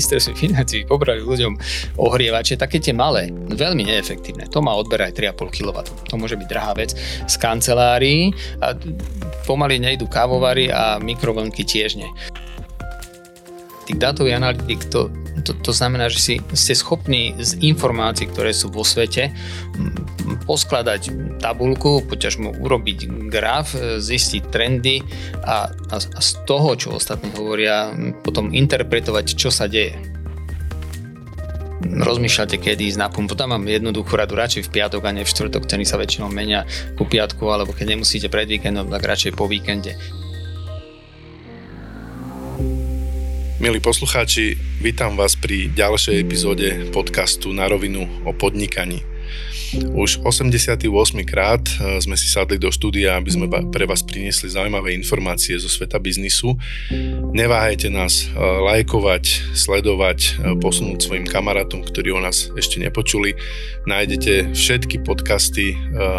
ministerstve financí pobrali ľuďom ohrievače, také tie malé, veľmi neefektívne. To má odber aj 3,5 kW. To môže byť drahá vec z kancelárií a pomaly nejdu kávovary a mikrovlnky tiež nie. Tých dátový analytik to, to, to znamená, že si ste schopní z informácií, ktoré sú vo svete, poskladať tabulku, poťažmo urobiť graf, zistiť trendy a, a z toho, čo ostatní hovoria, potom interpretovať, čo sa deje rozmýšľate, kedy ísť na pumpu. Tam mám jednoduchú radu, radšej v piatok a ne v štvrtok, ceny sa väčšinou menia ku piatku, alebo keď nemusíte pred víkendom, tak radšej po víkende. Milí poslucháči, vítam vás pri ďalšej epizóde podcastu Na rovinu o podnikaní. Už 88 krát eh, sme si sadli do štúdia, aby sme pre vás priniesli zaujímavé informácie zo sveta biznisu. Neváhajte nás eh, lajkovať, sledovať, eh, posunúť svojim kamarátom, ktorí o nás ešte nepočuli. Nájdete všetky podcasty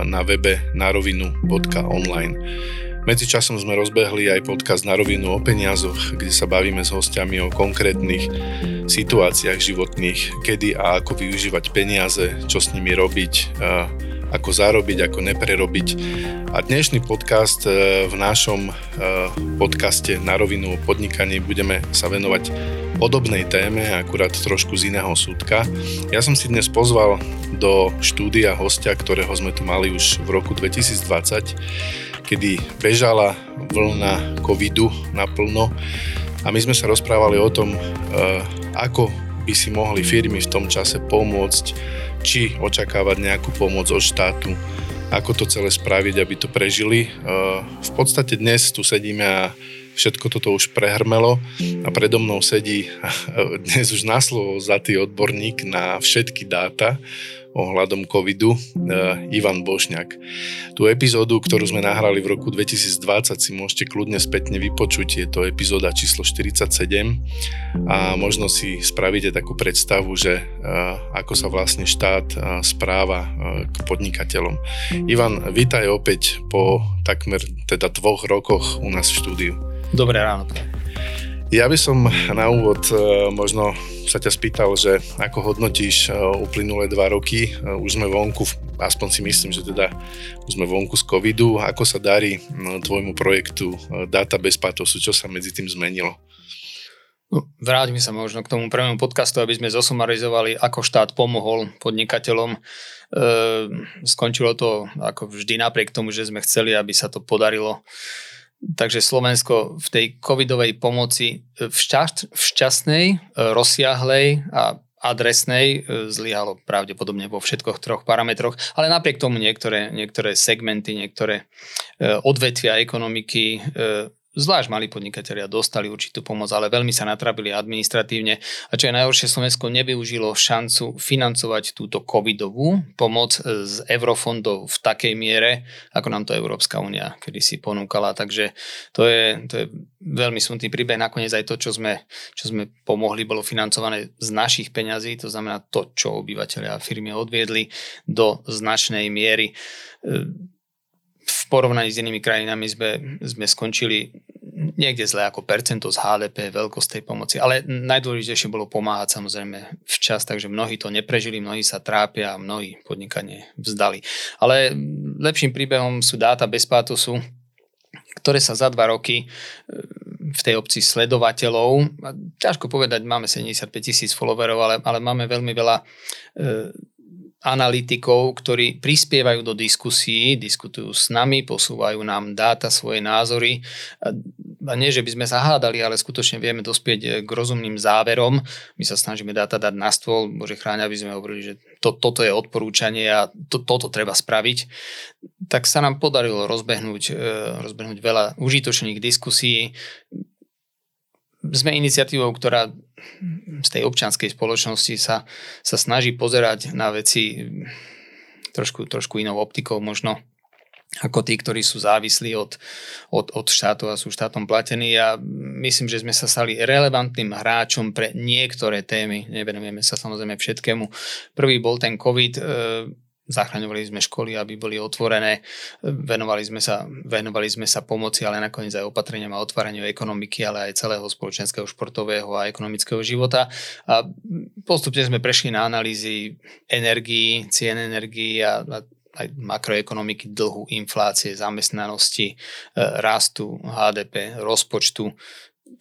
na webe narovinu.online. Medzičasom sme rozbehli aj podcast na rovinu o peniazoch, kde sa bavíme s hostiami o konkrétnych situáciách životných, kedy a ako využívať peniaze, čo s nimi robiť, ako zarobiť, ako neprerobiť. A dnešný podcast e, v našom e, podcaste na rovinu o podnikaní budeme sa venovať podobnej téme, akurát trošku z iného súdka. Ja som si dnes pozval do štúdia hostia, ktorého sme tu mali už v roku 2020 kedy bežala vlna covidu naplno a my sme sa rozprávali o tom, eh, ako by si mohli firmy v tom čase pomôcť, či očakávať nejakú pomoc od štátu, ako to celé spraviť, aby to prežili. Eh, v podstate dnes tu sedíme a všetko toto už prehrmelo a predo mnou sedí dnes už na slovo zatý odborník na všetky dáta, ohľadom covidu, uh, Ivan Bošňák. Tú epizódu, ktorú sme nahrali v roku 2020 si môžete kľudne spätne vypočuť, je to epizóda číslo 47 a možno si spravíte takú predstavu, že uh, ako sa vlastne štát uh, správa k podnikateľom. Ivan, vítaj opäť po takmer teda dvoch rokoch u nás v štúdiu. Dobré ráno. Ja by som na úvod uh, možno sa ťa spýtal, že ako hodnotíš e, uplynulé dva roky, e, už sme vonku, aspoň si myslím, že teda už sme vonku z covidu, ako sa darí tvojmu projektu e, Data bez patosu, čo sa medzi tým zmenilo? No, vráťme sa možno k tomu prvému podcastu, aby sme zosumarizovali, ako štát pomohol podnikateľom. E, skončilo to ako vždy napriek tomu, že sme chceli, aby sa to podarilo Takže Slovensko v tej covidovej pomoci e, v, šťastnej, e, rozsiahlej a adresnej e, zlyhalo pravdepodobne vo všetkoch troch parametroch, ale napriek tomu niektoré, niektoré segmenty, niektoré odvetvia ekonomiky zvlášť malí podnikatelia dostali určitú pomoc, ale veľmi sa natrabili administratívne. A čo je najhoršie, Slovensko nevyužilo šancu financovať túto covidovú pomoc z eurofondov v takej miere, ako nám to Európska únia kedy si ponúkala. Takže to je, to je veľmi smutný príbeh. Nakoniec aj to, čo sme, čo sme pomohli, bolo financované z našich peňazí, to znamená to, čo obyvateľia firmy odviedli do značnej miery v porovnaní s inými krajinami sme, sme skončili niekde zle ako percento z HDP, veľkosť tej pomoci. Ale najdôležitejšie bolo pomáhať samozrejme včas, takže mnohí to neprežili, mnohí sa trápia a mnohí podnikanie vzdali. Ale lepším príbehom sú dáta bez pátosu, ktoré sa za dva roky e, v tej obci sledovateľov, ťažko povedať, máme 75 tisíc followerov, ale, ale máme veľmi veľa e, analytikov, ktorí prispievajú do diskusí, diskutujú s nami, posúvajú nám dáta, svoje názory. A nie, že by sme sa hádali, ale skutočne vieme dospieť k rozumným záverom. My sa snažíme dáta dať na stôl, Bože chráň, aby sme hovorili, že to, toto je odporúčanie a to, toto treba spraviť. Tak sa nám podarilo rozbehnúť, e, rozbehnúť veľa užitočných diskusí sme iniciatívou, ktorá z tej občianskej spoločnosti sa, sa snaží pozerať na veci trošku, trošku inou optikou možno ako tí, ktorí sú závislí od, od, od štátu a sú štátom platení. A myslím, že sme sa stali relevantným hráčom pre niektoré témy, nevenujeme sa samozrejme všetkému. Prvý bol ten COVID, e, zachraňovali sme školy, aby boli otvorené, venovali sme sa, venovali sme sa pomoci, ale nakoniec aj opatreniam a otváraniu ekonomiky, ale aj celého spoločenského, športového a ekonomického života. A postupne sme prešli na analýzy energií, cien energií a, a aj makroekonomiky, dlhu, inflácie, zamestnanosti, e, rastu HDP, rozpočtu.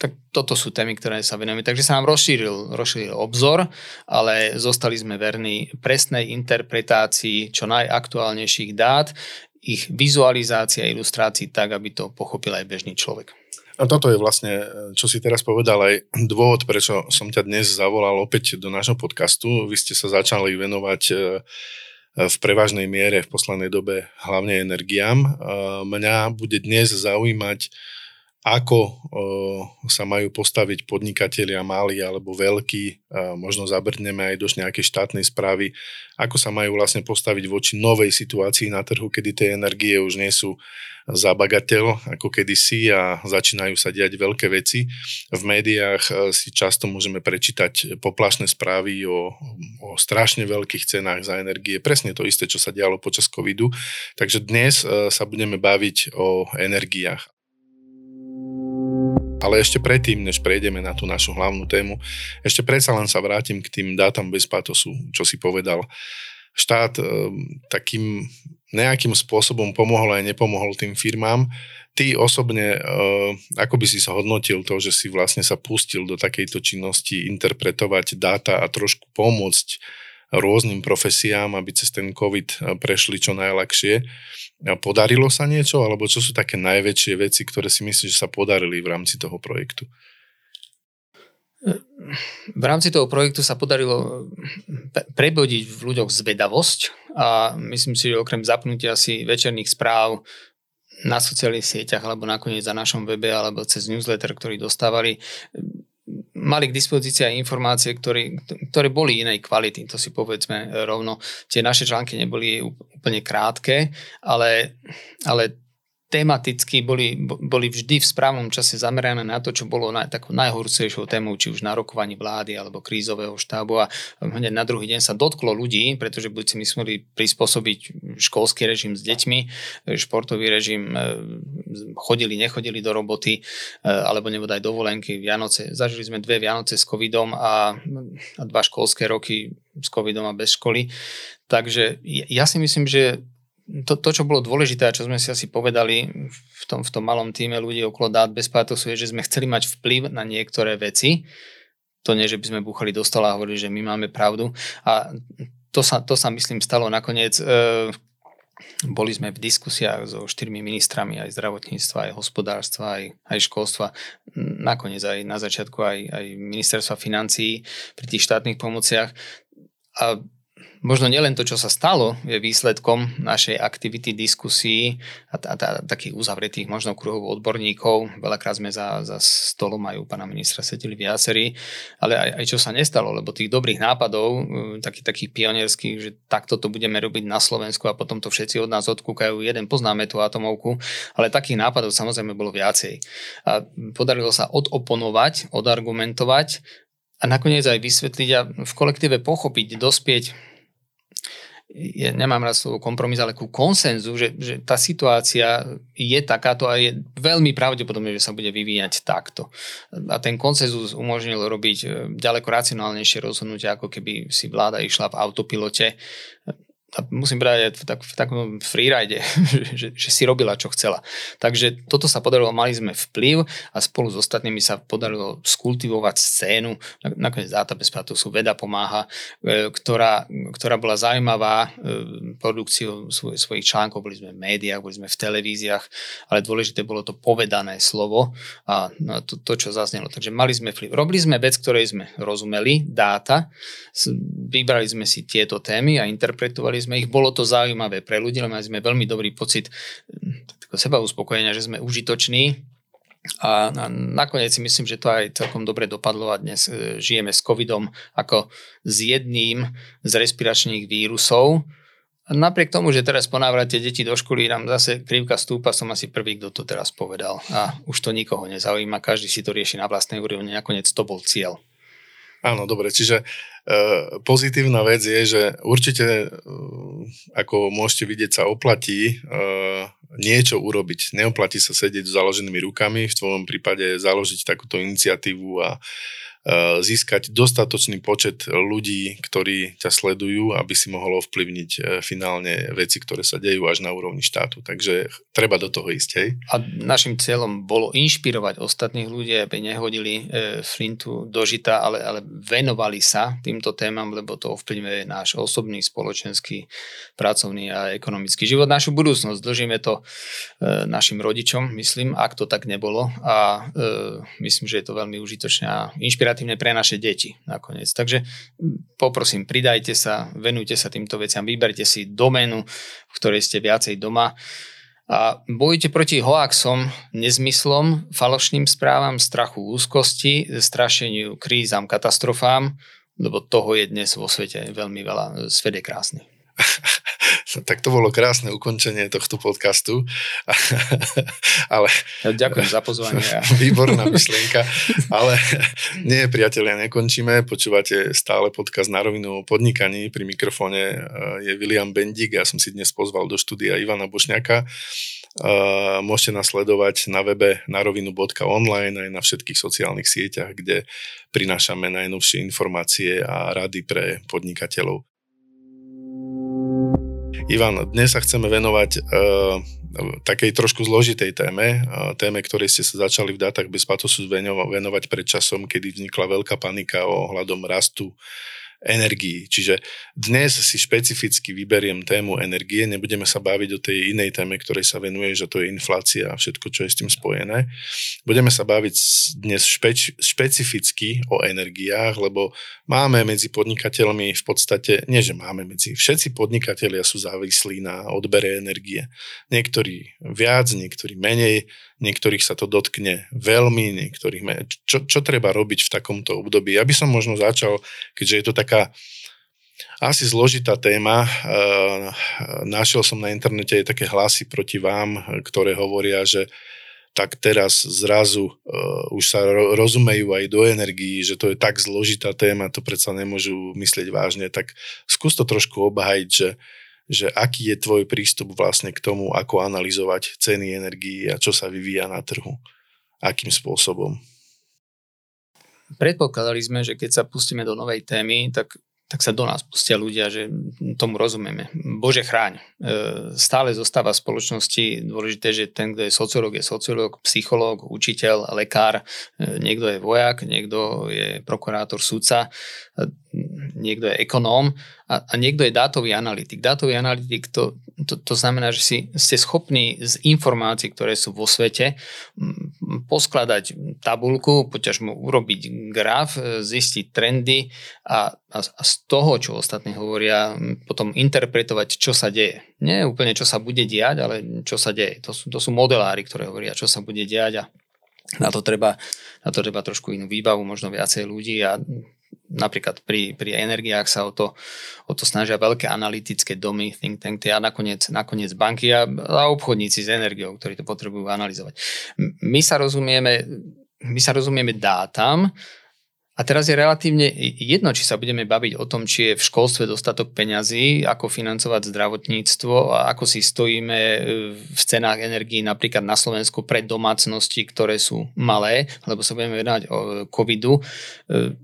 Tak toto sú témy, ktoré sa venujeme. Takže sa nám rozšíril, rozšíril obzor, ale zostali sme verní presnej interpretácii čo najaktuálnejších dát, ich vizualizácia ilustrácií tak, aby to pochopil aj bežný človek. A toto je vlastne, čo si teraz povedal, aj dôvod, prečo som ťa dnes zavolal opäť do nášho podcastu. Vy ste sa začali venovať e, v prevažnej miere v poslednej dobe hlavne energiám. Mňa bude dnes zaujímať, ako sa majú postaviť podnikatelia malí alebo veľkí, možno zabrneme aj do nejakej štátnej správy, ako sa majú vlastne postaviť voči novej situácii na trhu, kedy tie energie už nie sú za bagateľ ako kedysi a začínajú sa diať veľké veci. V médiách e, si často môžeme prečítať poplašné správy o, o strašne veľkých cenách za energie. Presne to isté, čo sa dialo počas covidu. Takže dnes e, sa budeme baviť o energiách. Ale ešte predtým, než prejdeme na tú našu hlavnú tému, ešte predsa len sa vrátim k tým dátam bez patosu, čo si povedal. Štát e, takým nejakým spôsobom pomohol aj nepomohol tým firmám. Ty osobne, uh, ako by si sa hodnotil to, že si vlastne sa pustil do takejto činnosti interpretovať dáta a trošku pomôcť rôznym profesiám, aby cez ten COVID eh, prešli čo najľahšie. Podarilo sa niečo, alebo čo sú také najväčšie veci, ktoré si myslíš, že sa podarili v rámci toho projektu? v rámci toho projektu sa podarilo prebodiť v ľuďoch zvedavosť a myslím si, že okrem zapnutia si večerných správ na sociálnych sieťach alebo nakoniec za našom webe alebo cez newsletter, ktorý dostávali, mali k dispozícii aj informácie, ktoré, ktoré boli inej kvality, to si povedzme rovno. Tie naše články neboli úplne krátke, ale, ale tematicky boli, boli vždy v správnom čase zamerané na to, čo bolo naj, takou najhorúcejšou témou, či už na rokovaní vlády alebo krízového štábu a hneď na druhý deň sa dotklo ľudí, pretože buď si mysleli prispôsobiť školský režim s deťmi, športový režim, e, chodili, nechodili do roboty e, alebo nebodaj dovolenky, Vianoce. Zažili sme dve Vianoce s covidom a, a dva školské roky s covidom a bez školy. Takže ja si myslím, že to, to, čo bolo dôležité a čo sme si asi povedali v tom, v tom malom týme ľudí okolo dát bez pátosu je, že sme chceli mať vplyv na niektoré veci. To nie, že by sme búchali do stola a hovorili, že my máme pravdu. A to sa, to sa myslím stalo nakoniec. E, boli sme v diskusiách so štyrmi ministrami aj zdravotníctva, aj hospodárstva, aj, aj školstva. Nakoniec aj na začiatku aj, aj ministerstva financií pri tých štátnych pomociach. A možno nielen to, čo sa stalo, je výsledkom našej aktivity, diskusí a, a, a takých uzavretých možno kruhov odborníkov. Veľakrát sme za, za stolom aj u pána ministra sedeli viacerí, ale aj, aj čo sa nestalo, lebo tých dobrých nápadov, e, takých, takých pionierských, že takto to budeme robiť na Slovensku a potom to všetci od nás odkúkajú. Jeden poznáme tú atomovku, ale takých nápadov samozrejme bolo viacej. A podarilo sa odoponovať, odargumentovať a nakoniec aj vysvetliť a v kolektíve pochopiť, dospieť ja nemám rád slovo kompromis, ale ku konsenzu, že, že tá situácia je takáto a je veľmi pravdepodobné, že sa bude vyvíjať takto. A ten konsenzus umožnil robiť e, ďaleko racionálnejšie rozhodnutia, ako keby si vláda išla v autopilote a musím povedať v, tak, v takom freeride, že, že si robila, čo chcela. Takže toto sa podarilo, mali sme vplyv a spolu s ostatnými sa podarilo skultivovať scénu, nakoniec dáta bez sú veda pomáha, e, ktorá, ktorá bola zaujímavá e, produkciou svoj, svojich článkov, boli sme v médiách, boli sme v televíziách, ale dôležité bolo to povedané slovo a no, to, to čo zaznelo. Takže mali sme vplyv. Robili sme vec, ktorej sme rozumeli, dáta, vybrali sme si tieto témy a interpretovali sme ich, bolo to zaujímavé pre ľudí, mali sme veľmi dobrý pocit hm, seba uspokojenia, že sme užitoční a, a nakoniec si myslím, že to aj celkom dobre dopadlo a dnes e, žijeme s covidom ako s jedným z respiračných vírusov. Napriek tomu, že teraz ponávrate deti do školy, nám zase krivka stúpa, som asi prvý, kto to teraz povedal. A už to nikoho nezaujíma, každý si to rieši na vlastnej úrovni, nakoniec to bol cieľ. Áno, dobre, čiže pozitívna vec je, že určite, ako môžete vidieť, sa oplatí niečo urobiť. Neoplatí sa sedieť s založenými rukami, v tvojom prípade založiť takúto iniciatívu a E, získať dostatočný počet ľudí, ktorí ťa sledujú, aby si mohol ovplyvniť e, finálne veci, ktoré sa dejú až na úrovni štátu. Takže treba do toho ísť, hej? A našim cieľom bolo inšpirovať ostatných ľudí, aby nehodili e, flintu do žita, ale, ale venovali sa týmto témam, lebo to ovplyvňuje náš osobný, spoločenský, pracovný a ekonomický život, našu budúcnosť. Dlžíme to našim rodičom, myslím, ak to tak nebolo a myslím, že je to veľmi užitočné a inšpiratívne inšpiratívne pre naše deti nakoniec. Takže poprosím, pridajte sa, venujte sa týmto veciam, vyberte si doménu, v ktorej ste viacej doma a bojujte proti hoaxom, nezmyslom, falošným správam, strachu, úzkosti, strašeniu, krízam, katastrofám, lebo toho je dnes vo svete veľmi veľa. Svet je krásny. tak to bolo krásne ukončenie tohto podcastu. ale... Ďakujem za pozvanie. Výborná myšlienka. Ale nie, priatelia, nekončíme. Počúvate stále podcast na rovinu o podnikaní. Pri mikrofóne eh, je William Bendík. Ja som si dnes pozval do štúdia Ivana Bošňaka. Uh, môžete nás sledovať na webe narovinu.online aj na všetkých sociálnych sieťach, kde prinášame najnovšie informácie a rady pre podnikateľov. Ivan, dnes sa chceme venovať uh, takej trošku zložitej téme, uh, téme, ktorej ste sa začali v dátach bez patosu venovať pred časom, kedy vznikla veľká panika ohľadom rastu energií. Čiže dnes si špecificky vyberiem tému energie, nebudeme sa baviť o tej inej téme, ktorej sa venuje, že to je inflácia a všetko, čo je s tým spojené. Budeme sa baviť dnes špeč, špecificky o energiách, lebo máme medzi podnikateľmi v podstate, nie že máme medzi, všetci podnikatelia sú závislí na odbere energie. Niektorí viac, niektorí menej, niektorých sa to dotkne veľmi, niektorých. Čo, čo treba robiť v takomto období? Ja by som možno začal, keďže je to taká asi zložitá téma. Našiel som na internete aj také hlasy proti vám, ktoré hovoria, že tak teraz zrazu uh, už sa ro- rozumejú aj do energií, že to je tak zložitá téma, to predsa nemôžu myslieť vážne, tak skús to trošku obhajiť, že, že aký je tvoj prístup vlastne k tomu, ako analyzovať ceny energií a čo sa vyvíja na trhu, akým spôsobom. Predpokladali sme, že keď sa pustíme do novej témy, tak tak sa do nás pustia ľudia, že tomu rozumieme. Bože chráň. E, stále zostáva v spoločnosti dôležité, že ten, kto je sociológ, je sociológ, psychológ, učiteľ, lekár, e, niekto je vojak, niekto je prokurátor, sudca, niekto je ekonóm a, a niekto je dátový analytik. Dátový analytik to, to, to znamená, že si ste schopní z informácií, ktoré sú vo svete, poskladať tabulku, poťažmo urobiť graf, zistiť trendy a, a, a z toho, čo ostatní hovoria, potom interpretovať, čo sa deje. Nie úplne, čo sa bude diať, ale čo sa deje. To sú, to sú modelári, ktoré hovoria, čo sa bude diať a na to treba, na to treba trošku inú výbavu, možno viacej ľudí a napríklad pri, pri energiách sa o to, o to snažia veľké analytické domy, think tanky a nakoniec, nakoniec banky a, a obchodníci s energiou, ktorí to potrebujú analyzovať. My sa rozumieme, my sa rozumieme dátam, a teraz je relatívne jedno, či sa budeme baviť o tom, či je v školstve dostatok peňazí, ako financovať zdravotníctvo a ako si stojíme e, v cenách energií napríklad na Slovensku pre domácnosti, ktoré sú malé, lebo sa budeme venovať o covidu e,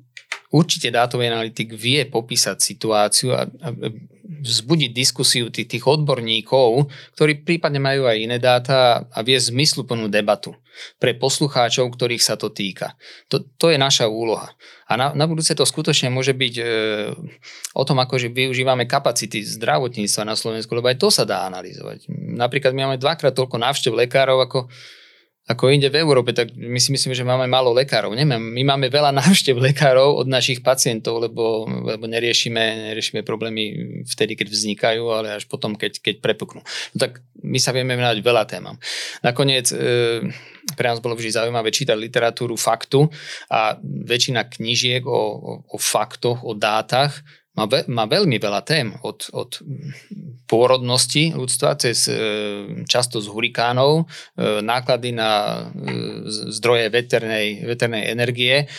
určite dátový analytik vie popísať situáciu a, a vzbudiť diskusiu tých, tých odborníkov, ktorí prípadne majú aj iné dáta a vie zmysluplnú debatu pre poslucháčov, ktorých sa to týka. To, to je naša úloha. A na, na budúce to skutočne môže byť e, o tom, ako že využívame kapacity zdravotníctva na Slovensku, lebo aj to sa dá analyzovať. Napríklad my máme dvakrát toľko návštev lekárov, ako ako inde v Európe, tak my si myslíme, že máme málo lekárov. Nemám, my máme veľa návštev lekárov od našich pacientov, lebo, lebo neriešime, neriešime problémy vtedy, keď vznikajú, ale až potom, keď, keď prepuknú. No tak my sa vieme venovať veľa témam. Nakoniec e, pre nás bolo vždy zaujímavé čítať literatúru faktu a väčšina knížiek o, o, o faktoch, o dátach má, ve, má veľmi veľa tém od, od pôrodnosti ľudstva, cez často z hurikánov, náklady na zdroje veternej, veternej energie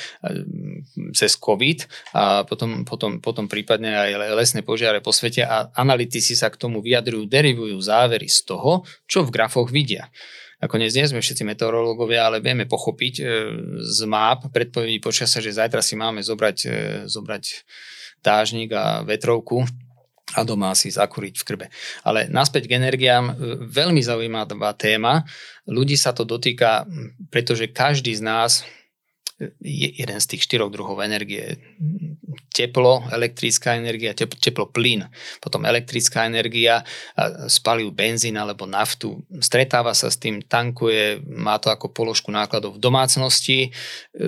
cez COVID a potom, potom, potom prípadne aj lesné požiare po svete a analytici sa k tomu vyjadrujú, derivujú závery z toho, čo v grafoch vidia. Nakoniec nie sme všetci meteorológovia, ale vieme pochopiť e, z map predpovedí počasia, že zajtra si máme zobrať, e, zobrať dážnik a vetrovku a doma si zakúriť v krbe. Ale naspäť k energiám, veľmi zaujímavá téma. Ľudí sa to dotýka, pretože každý z nás je jeden z tých štyroch druhov energie. Teplo, elektrická energia, teplo, plyn, potom elektrická energia, spalujú benzín alebo naftu. Stretáva sa s tým, tankuje, má to ako položku nákladov v domácnosti. E,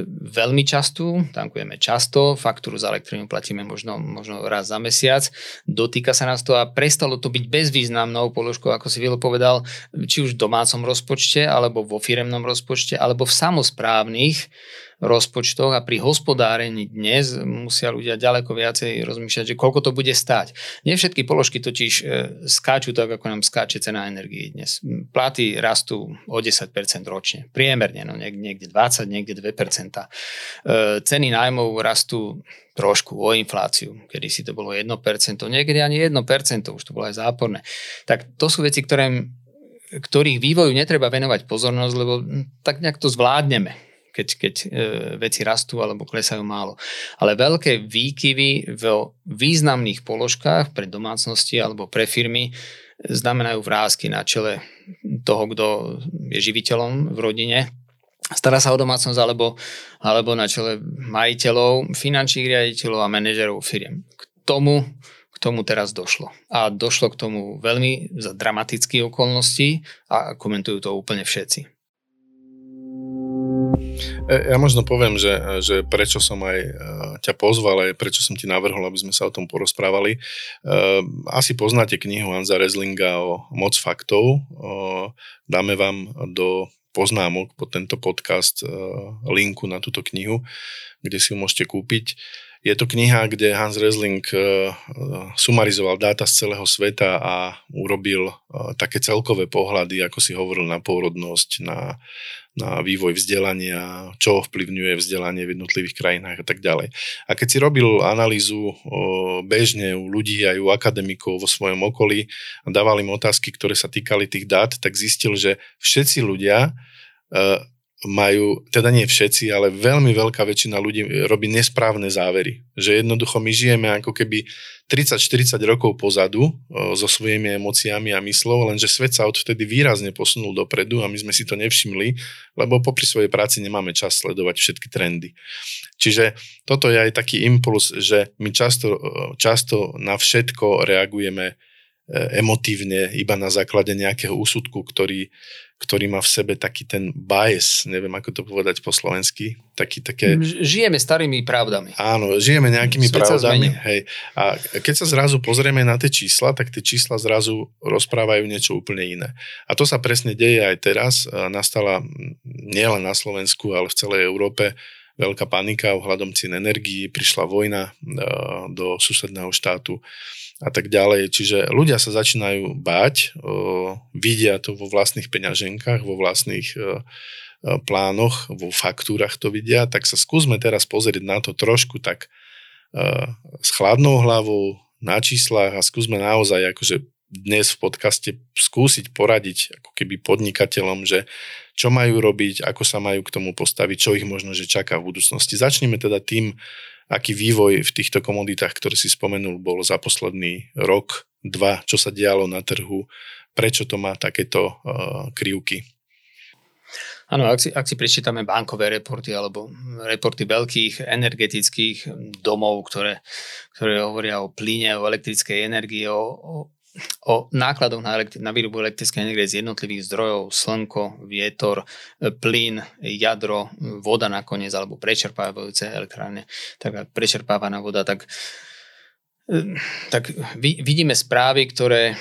veľmi často, tankujeme často, faktúru za elektrínu platíme možno, možno raz za mesiac. Dotýka sa nás to a prestalo to byť bezvýznamnou položkou, ako si Vilo povedal, či už v domácom rozpočte, alebo vo firemnom rozpočte, alebo v samozprávnych rozpočtoch a pri hospodárení dnes musia ľudia ďaleko viacej rozmýšľať, že koľko to bude stáť. Nie všetky položky totiž e, skáču tak, ako nám skáče cena energii dnes. Platy rastú o 10% ročne. Priemerne, no niekde 20, niekde 2%. E, ceny nájmov rastú trošku o infláciu, kedy si to bolo 1%, niekedy ani 1%, už to bolo aj záporné. Tak to sú veci, ktoré, ktorých vývoju netreba venovať pozornosť, lebo tak nejak to zvládneme keď, keď e, veci rastú alebo klesajú málo. Ale veľké výkyvy v významných položkách pre domácnosti alebo pre firmy znamenajú vrázky na čele toho, kto je živiteľom v rodine, stará sa o domácnosť alebo, alebo na čele majiteľov, finančných riaditeľov a manažerov firiem. K tomu, k tomu teraz došlo. A došlo k tomu veľmi za dramatických okolností a komentujú to úplne všetci. E, ja možno poviem, že, že prečo som aj e, ťa pozval, aj prečo som ti navrhol, aby sme sa o tom porozprávali. E, asi poznáte knihu Anza Rezlinga o Moc faktov. Dáme vám do poznámok pod tento podcast linku na túto knihu, kde si ju môžete kúpiť. Je to kniha, kde Hans Resling sumarizoval dáta z celého sveta a urobil také celkové pohľady, ako si hovoril, na pôrodnosť, na, na vývoj vzdelania, čo ovplyvňuje vzdelanie v jednotlivých krajinách a tak ďalej. A keď si robil analýzu bežne u ľudí aj u akademikov vo svojom okolí a dával im otázky, ktoré sa týkali tých dát, tak zistil, že všetci ľudia majú, teda nie všetci, ale veľmi veľká väčšina ľudí robí nesprávne závery. Že jednoducho my žijeme ako keby 30-40 rokov pozadu so svojimi emóciami a myslou, lenže svet sa odvtedy výrazne posunul dopredu a my sme si to nevšimli, lebo popri svojej práci nemáme čas sledovať všetky trendy. Čiže toto je aj taký impuls, že my často, často na všetko reagujeme e, emotívne iba na základe nejakého úsudku, ktorý ktorý má v sebe taký ten bias, neviem ako to povedať po slovensky, taký také... Žijeme starými pravdami. Áno, žijeme nejakými Svet pravdami. Hej. A keď sa zrazu pozrieme na tie čísla, tak tie čísla zrazu rozprávajú niečo úplne iné. A to sa presne deje aj teraz. Nastala nielen na Slovensku, ale v celej Európe veľká panika ohľadom cien energií, prišla vojna do susedného štátu a tak ďalej. Čiže ľudia sa začínajú báť, vidia to vo vlastných peňaženkách, vo vlastných plánoch, vo faktúrach to vidia, tak sa skúsme teraz pozrieť na to trošku tak s chladnou hlavou, na číslach a skúsme naozaj akože dnes v podcaste skúsiť poradiť ako keby podnikateľom, že čo majú robiť, ako sa majú k tomu postaviť, čo ich možno, že čaká v budúcnosti. Začneme teda tým, aký vývoj v týchto komoditách, ktoré si spomenul, bol za posledný rok, dva, čo sa dialo na trhu, prečo to má takéto uh, krivky. Áno, ak si, ak si prečítame bankové reporty alebo reporty veľkých energetických domov, ktoré, ktoré hovoria o plyne, o elektrickej energii, o, o o nákladoch na, elektri- na výrobu elektrickej energie z jednotlivých zdrojov, slnko, vietor, plyn, jadro, voda nakoniec, alebo prečerpávajúce elektrárne, tak prečerpávaná voda, tak tak vidíme správy, ktoré,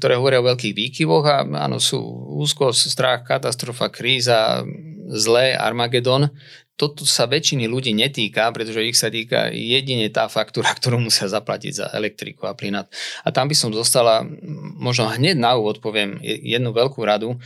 ktoré hovoria o veľkých výkyvoch a áno, sú úzkosť, strach, katastrofa, kríza, zlé, Armagedon. Toto sa väčšiny ľudí netýka, pretože ich sa týka jedine tá faktúra, ktorú musia zaplatiť za elektriku a plynat. A tam by som zostala, možno hneď na úvod poviem jednu veľkú radu,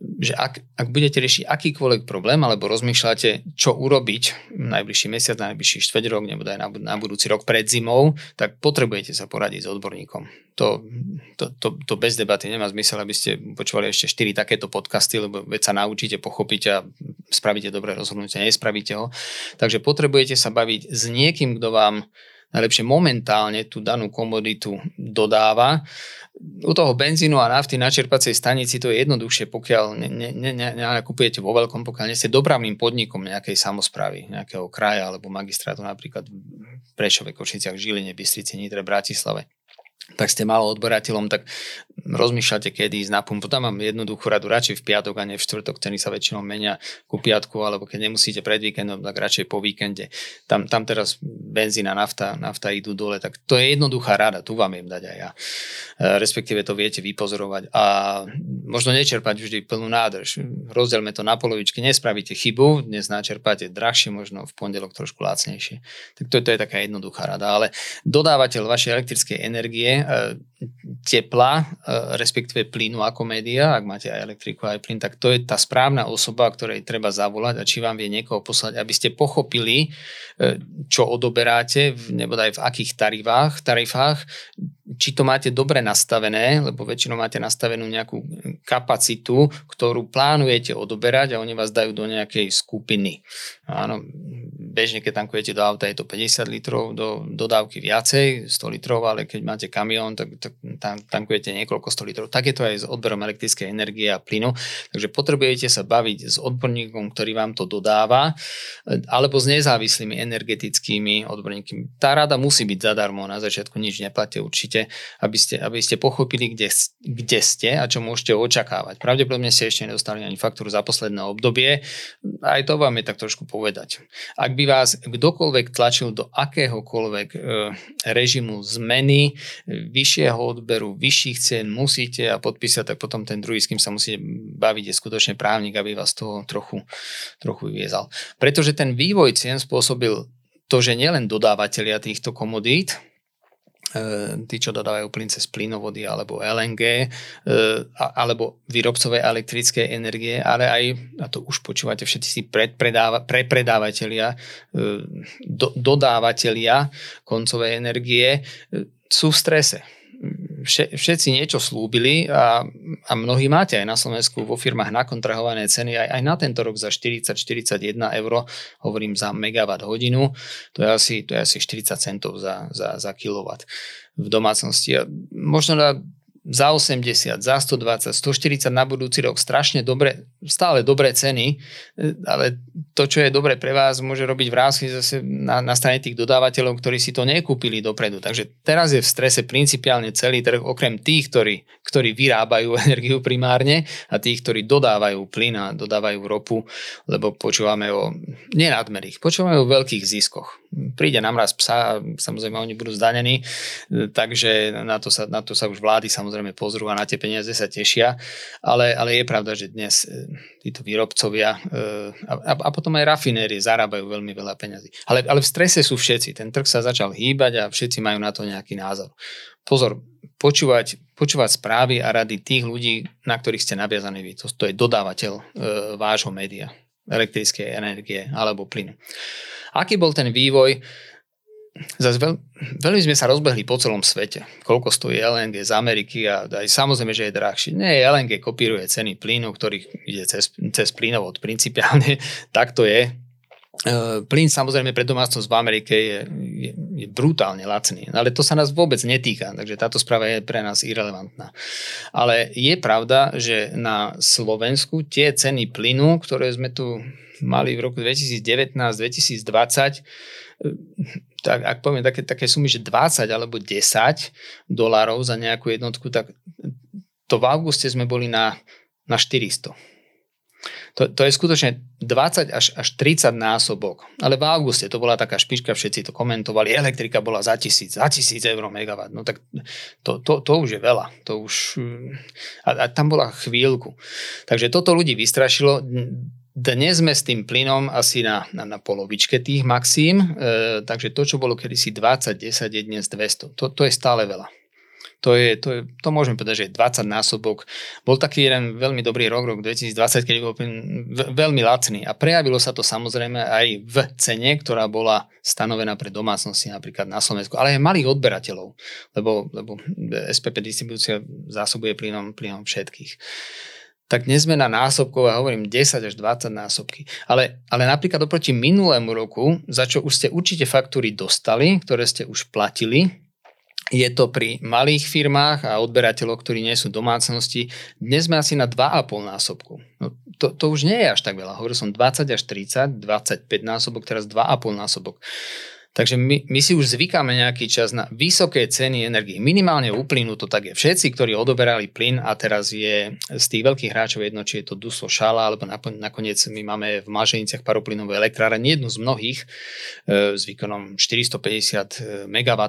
že ak, ak budete riešiť akýkoľvek problém alebo rozmýšľate, čo urobiť najbližší mesiac, najbližší štvrť rok nebo aj na, na budúci rok pred zimou, tak potrebujete sa poradiť s odborníkom. To, to, to, to bez debaty nemá zmysel, aby ste počúvali ešte 4 takéto podcasty, lebo veď sa naučíte, pochopíte a spravíte dobré rozhodnutie, nespravíte ho. Takže potrebujete sa baviť s niekým, kto vám najlepšie momentálne tú danú komoditu dodáva u toho benzínu a nafty na čerpacej stanici to je jednoduchšie, pokiaľ nakupujete vo veľkom, pokiaľ nie ste dopravným podnikom nejakej samozprávy, nejakého kraja alebo magistrátu, napríklad v Prešove, Košiciach, Žiline, Bystrici, Nitre, Bratislave tak ste malo odberateľom, tak rozmýšľate, kedy ísť na pumpu. Tam mám jednoduchú radu, radšej v piatok a nie v štvrtok, ceny sa väčšinou menia ku piatku, alebo keď nemusíte pred víkendom, tak radšej po víkende. Tam, tam teraz benzína, nafta, nafta idú dole, tak to je jednoduchá rada, tu vám im dať aj ja. E, respektíve to viete vypozorovať a možno nečerpať vždy plnú nádrž. Rozdelme to na polovičky, nespravíte chybu, dnes načerpáte drahšie, možno v pondelok trošku lacnejšie. Tak to, to je taká jednoduchá rada, ale dodávateľ vašej elektrickej energie E, tepla, e, respektíve plynu ako média, ak máte aj elektriku, aj plyn, tak to je tá správna osoba, ktorej treba zavolať a či vám vie niekoho poslať, aby ste pochopili, e, čo odoberáte, nebo aj v akých tarifách, tarifách, či to máte dobre nastavené, lebo väčšinou máte nastavenú nejakú kapacitu, ktorú plánujete odoberať a oni vás dajú do nejakej skupiny. Áno, bežne, keď tankujete do auta, je to 50 litrov do dodávky viacej, 100 litrov, ale keď máte kamión, tak, tak tam tankujete niekoľko 100 litrov. Tak je to aj s odberom elektrickej energie a plynu. Takže potrebujete sa baviť s odborníkom, ktorý vám to dodáva, alebo s nezávislými energetickými odborníkmi. Tá rada musí byť zadarmo, na začiatku nič neplatíte určite, aby ste, aby ste pochopili, kde, kde ste a čo môžete očakávať. Pravdepodobne ste ešte nedostali ani faktúru za posledné obdobie, aj to vám je tak trošku povedať. Ak by vás kdokoľvek tlačil do akéhokoľvek e, režimu zmeny, vyššieho odberu, vyšších cien musíte a podpísať, tak potom ten druhý, s kým sa musíte baviť, je skutočne právnik, aby vás toho trochu, trochu vyviezal. Pretože ten vývoj cien spôsobil to, že nielen dodávateľia týchto komodít, E, tí, čo dodávajú plyn cez plynovody alebo LNG, e, alebo výrobcové elektrické energie, ale aj, a to už počúvate všetci si prepredávateľia, e, do, dodávateľia koncovej energie, sú v strese všetci niečo slúbili a, a mnohí máte aj na Slovensku vo firmách nakontrahované ceny aj, aj na tento rok za 40-41 eur, hovorím za megawatt hodinu, to je asi, to je asi 40 centov za, za, za kilowatt v domácnosti. A možno na za 80, za 120, 140 na budúci rok strašne dobre, stále dobré ceny, ale to, čo je dobre pre vás, môže robiť vrázky zase na, na strane tých dodávateľov, ktorí si to nekúpili dopredu. Takže teraz je v strese principiálne celý trh, okrem tých, ktorí, ktorí vyrábajú energiu primárne a tých, ktorí dodávajú plyn a dodávajú ropu, lebo počúvame o nenadmerých, počúvame o veľkých ziskoch príde nám raz psa samozrejme oni budú zdanení, takže na to sa, na to sa už vlády samozrejme pozrú a na tie peniaze sa tešia, ale, ale je pravda, že dnes e, títo výrobcovia e, a, a potom aj rafinérie zarábajú veľmi veľa peniazy. Ale, ale v strese sú všetci, ten trh sa začal hýbať a všetci majú na to nejaký názor. Pozor, počúvať, počúvať správy a rady tých ľudí, na ktorých ste naviazaní vy. To, to je dodávateľ e, vášho média, elektrickej energie alebo plynu. Aký bol ten vývoj? Zase veľ, veľmi sme sa rozbehli po celom svete. Koľko stojí LNG z Ameriky a aj samozrejme, že je drahší. Nie, LNG kopíruje ceny plynu, ktorý ide cez, cez plynovod principiálne. Tak to je. E, plyn samozrejme pre domácnosť v Amerike je, je, je brutálne lacný, ale to sa nás vôbec netýka, takže táto správa je pre nás irrelevantná. Ale je pravda, že na Slovensku tie ceny plynu, ktoré sme tu mali v roku 2019-2020, tak ak poviem také, také sumy, že 20 alebo 10 dolárov za nejakú jednotku, tak to v auguste sme boli na, na 400. To, to je skutočne 20 až, až 30 násobok. Ale v auguste to bola taká špička, všetci to komentovali, elektrika bola za tisíc, za tisíc eur megawatt. No tak to, to, to už je veľa. To už, a, a tam bola chvíľku. Takže toto ľudí vystrašilo dnes sme s tým plynom asi na, na, na polovičke tých maxím, e, takže to, čo bolo kedysi 20, 10, je dnes 200. To, to je stále veľa. To, je, to, je, to môžeme povedať, že je 20 násobok. Bol taký jeden veľmi dobrý rok, rok 2020, keď bol veľmi lacný a prejavilo sa to samozrejme aj v cene, ktorá bola stanovená pre domácnosti napríklad na Slovensku, ale aj malých odberateľov, lebo, lebo SPP distribúcia zásobuje plynom, plynom všetkých tak dnes sme na násobkov a hovorím 10 až 20 násobky. Ale, ale napríklad oproti minulému roku, za čo už ste určite faktúry dostali, ktoré ste už platili, je to pri malých firmách a odberateľoch, ktorí nie sú domácnosti. Dnes sme asi na 2,5 násobku. No, to, to už nie je až tak veľa. Hovoril som 20 až 30, 25 násobok, teraz 2,5 násobok. Takže my, my si už zvykáme nejaký čas na vysoké ceny energii. Minimálne u plynu to tak je. Všetci, ktorí odoberali plyn a teraz je z tých veľkých hráčov jedno, či je to Duslo, Šala, alebo nakoniec my máme v Maženiciach paroplynové elektráre, jednu z mnohých e, s výkonom 450 MW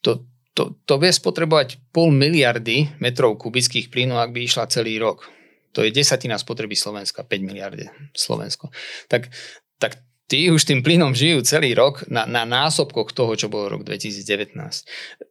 to, to, to vie spotrebovať pol miliardy metrov kubických plynu, ak by išla celý rok. To je desatina spotreby Slovenska, 5 miliardy Slovensko. Tak, tak tí už tým plynom žijú celý rok na, na násobkoch toho, čo bol rok 2019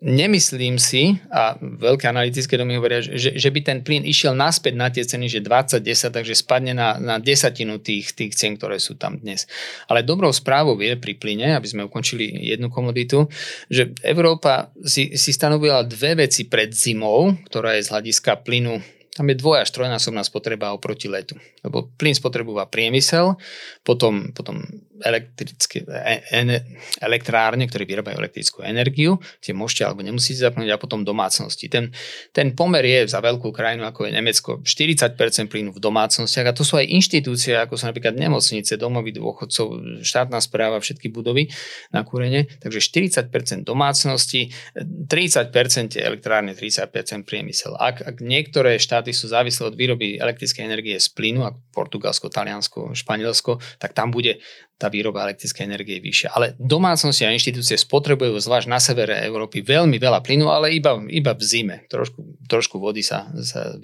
nemyslím si, a veľké analytické domy hovoria, že, že by ten plyn išiel naspäť na tie ceny, že 20-10, takže spadne na, na desatinu tých, tých cien, ktoré sú tam dnes. Ale dobrou správou je pri plyne, aby sme ukončili jednu komoditu, že Európa si, si stanovila dve veci pred zimou, ktorá je z hľadiska plynu tam je dvoj až trojnásobná spotreba oproti letu. Lebo plyn spotrebúva priemysel, potom, potom elektrické, e, elektrárne, ktoré vyrábajú elektrickú energiu, tie môžete alebo nemusíte zapnúť a potom domácnosti. Ten, ten pomer je za veľkú krajinu ako je Nemecko 40% plynu v domácnostiach a to sú aj inštitúcie, ako sú napríklad nemocnice, domovy dôchodcov, štátna správa, všetky budovy na kúrenie, takže 40% domácnosti, 30% elektrárne, 30% priemysel. Ak, ak niektoré štáty sú závislé od výroby elektrickej energie z plynu, ako Portugalsko, Taliansko, Španielsko, tak tam bude tá výroba elektrickej energie je vyššia. Ale domácnosti a inštitúcie spotrebujú zvlášť na severe Európy veľmi veľa plynu, ale iba, iba v zime. Trošku, trošku vody sa, sa,